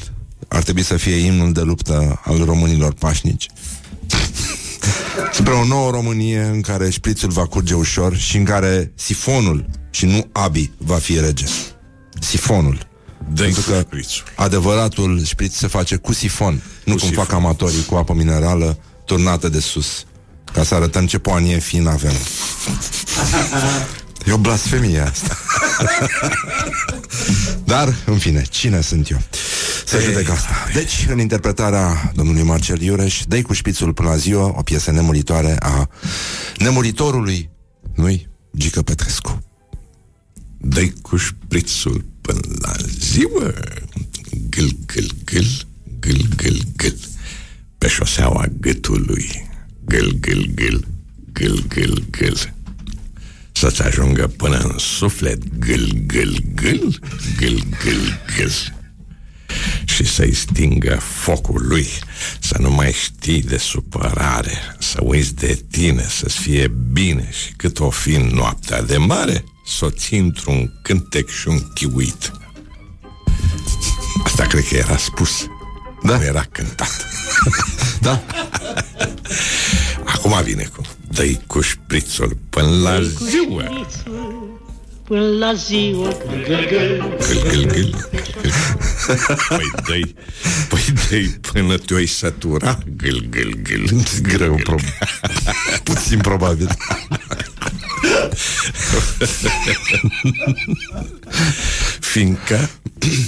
ar trebui să fie imnul de luptă al românilor pașnici. Spre o nouă Românie în care șprițul va curge ușor și în care sifonul și nu Abi va fi rege. Sifonul. Dă-i cu Pentru că șprițul adevăratul șpriț se face cu sifon, nu cum sifon. fac amatorii cu apă minerală turnată de sus, ca să arătăm ce poanie fin avem. E o blasfemie asta. Dar, în fine, cine sunt eu? Să judec asta. Deci, în interpretarea domnului Marcel Iureș, dă cu șpițul până la ziua, o piesă nemuritoare a nemuritorului, nu-i, Gică Petrescu. Dă-i cu șprițul până la ziua. Gâl, gâl, gâl Gâl, gâl, gâl. Pe șoseaua gâtului. Gâl, gâl, gâl Gâl, gâl, gâl. Să-ți ajungă până în suflet. Gâl, gâl, gâl Gâl, gâl, gâl. Și să-i stingă focul lui, să nu mai știi de supărare, să uiți de tine, să-ți fie bine și cât o fi în noaptea de mare, să o ții într-un cântec și un chiuit. Asta cred că era spus. Da. Nu era cântat. Da? Acum vine cu dă cu șprițul până la ziua. Până la ziua gâl, gâl, Gâl, gâl, gâl. Păi dă păi dă până te-o sătura. Gâl, gâl, gâl. Greu, prob- puțin probabil. Fiindcă,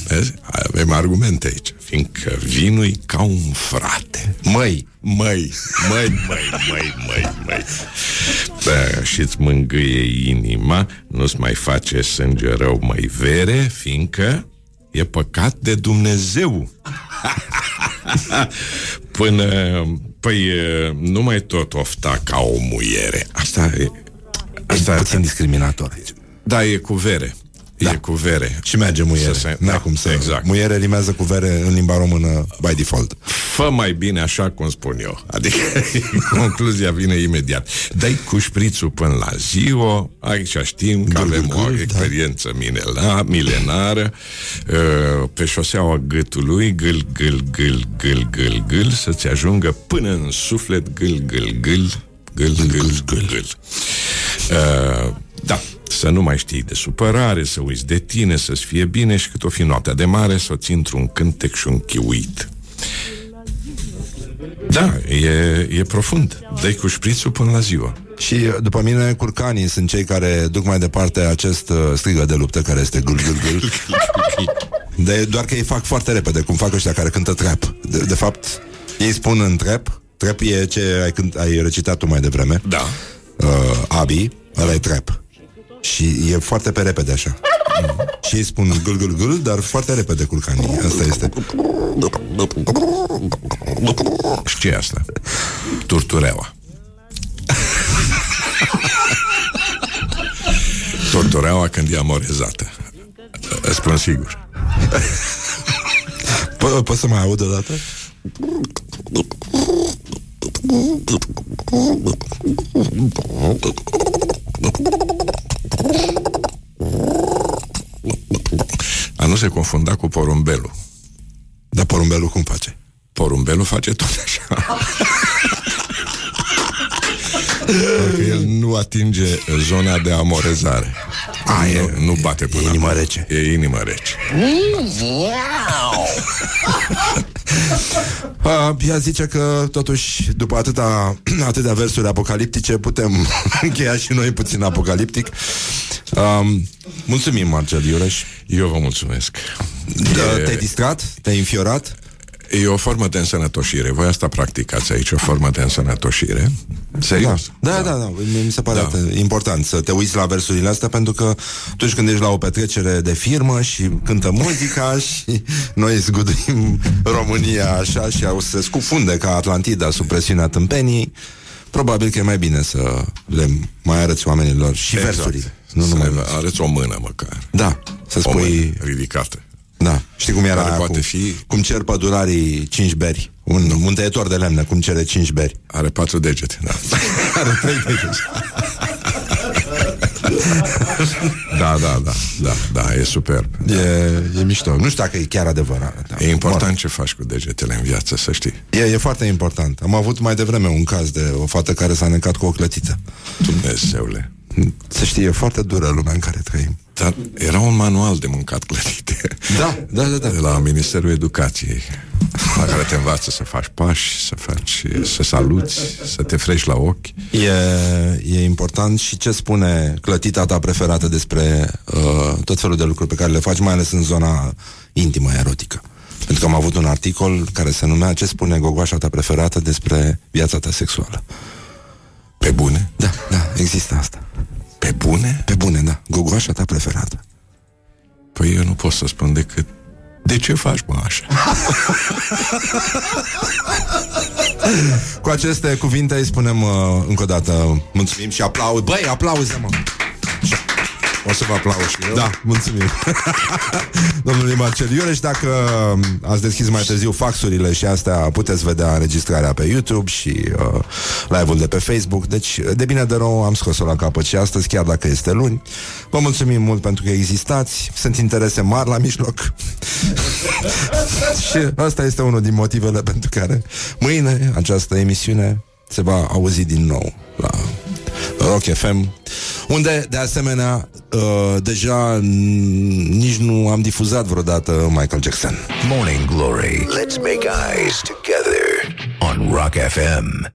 vezi, avem argumente aici, fiindcă vinul ca un frate. Măi, Măi, măi, măi, măi, măi, măi. Da, și-ți mângâie inima, nu-ți mai face sânge rău, măi, vere, fiindcă e păcat de Dumnezeu. Până, păi, nu mai tot ofta ca o muiere. Asta e... asta e puțin discriminator aici. Da, e cu vere. Da. E cu vere. Și merge muiere. Să se- N-ai da, cum să... exact. Muiere rimează cu vere în limba română by default. Fă mai bine așa cum spun eu. Adică concluzia vine imediat. Dai cu șprițul până la ziua, aici știm că Gâl, avem gâl, o gâl, da. experiență minela, milenară, uh, pe șoseaua gâtului, gâl, gâl, gâl, gâl, gâl, gâl, să-ți ajungă până în suflet, gâl, gâl, gâl, gâl, gâl, gâl, gâl. Uh, Da, să nu mai știi de supărare, să uiți de tine, să-ți fie bine și cât o fi noaptea de mare, să o ții într-un cântec și un chiuit. Da, e, e profund. Dai cu șprițul până la ziua. Și după mine, curcanii sunt cei care duc mai departe acest uh, strigă de luptă care este gâl, gâl, gâl. De, doar că ei fac foarte repede, cum fac ăștia care cântă trap. De, de fapt, ei spun în trap, trap e ce ai, cânt, ai recitat tu mai devreme. Da. Uh, Abi, ăla e trap. Și e foarte pe repede așa. Mm. Și ei spun gâl, gâl, gâl, dar foarte repede curcanii. Asta este. Și ce e asta? Turtureaua. Turtureaua când e amorezată. Îți spun sigur. Po- poți să mai aud o dată? A nu se confunda cu porumbelul. Dar porumbelul cum face? Porumbelul face tot așa. Că el nu atinge zona de amorezare. A, e- nu, nu bate până e inimă acolo. rece. E inimă rece. Uh, ea zice că, totuși, după atâta, atâtea versuri apocaliptice, putem încheia și noi puțin apocaliptic. Um, mulțumim, Marcel Iureș. Eu vă mulțumesc. Da, E- Te-ai distrat? Te-ai înfiorat? E o formă de însănătoșire. Voi asta practicați aici, o formă de însănătoșire. Serios? Da, da, da, da. Mi se pare Da. da. important să te uiți la versurile astea pentru că atunci când ești la o petrecere de firmă și cântă muzica și noi zguduim România așa și au se scufunde ca Atlantida sub presiunea tâmpenii, probabil că e mai bine să le mai arăți oamenilor și Exact. versurile. Nu Să numai le versurile. arăți o mână măcar. Da, să O mână spui... ridicată. Da, știi cum era Care aia poate cu, fi- Cum cer pădurarii cinci beri. Un, un tăietor de lemne, cum cere cinci beri. Are patru degete, da. Are trei degete. Da, da, da, da, da, e superb. e, e mișto. Nu știu dacă e chiar adevărat da. E important ce faci cu degetele în viață, să știi. E, e foarte important. Am avut mai devreme un caz de o fată care s-a necat cu o clătiță. Dumnezeule. Să știi, e foarte dură lumea în care trăim Dar era un manual de mâncat clătite. Da, da, da, da. De la Ministerul Educației la care te învață să faci pași, să faci, să saluți, să te frești la ochi. E, e important și ce spune clătita ta preferată despre uh, tot felul de lucruri pe care le faci, mai ales în zona intimă, erotică. Pentru că am avut un articol care se numea Ce spune gogoașa ta preferată despre viața ta sexuală. Pe bune? Da, da, există asta. Pe bune? Pe bune, da. Gogoașa ta preferată. Păi eu nu pot să spun decât de ce faci, mă, așa? Cu aceste cuvinte îi spunem uh, încă o dată mulțumim și aplauze. Băi, aplauze, mă! O să vă aplaud și eu. Da, mulțumim. Domnului Marcel Iureș, dacă um, ați deschis mai târziu faxurile și astea, puteți vedea înregistrarea pe YouTube și uh, live-ul de pe Facebook. Deci, de bine de rău, am scos-o la capăt și astăzi, chiar dacă este luni. Vă mulțumim mult pentru că existați. Sunt interese mari la mijloc. și asta este unul din motivele pentru care mâine această emisiune se va auzi din nou la Rock FM, unde, de asemenea, uh, deja n- nici nu am difuzat vreodată Michael Jackson. Morning Glory. Let's make eyes together on Rock FM.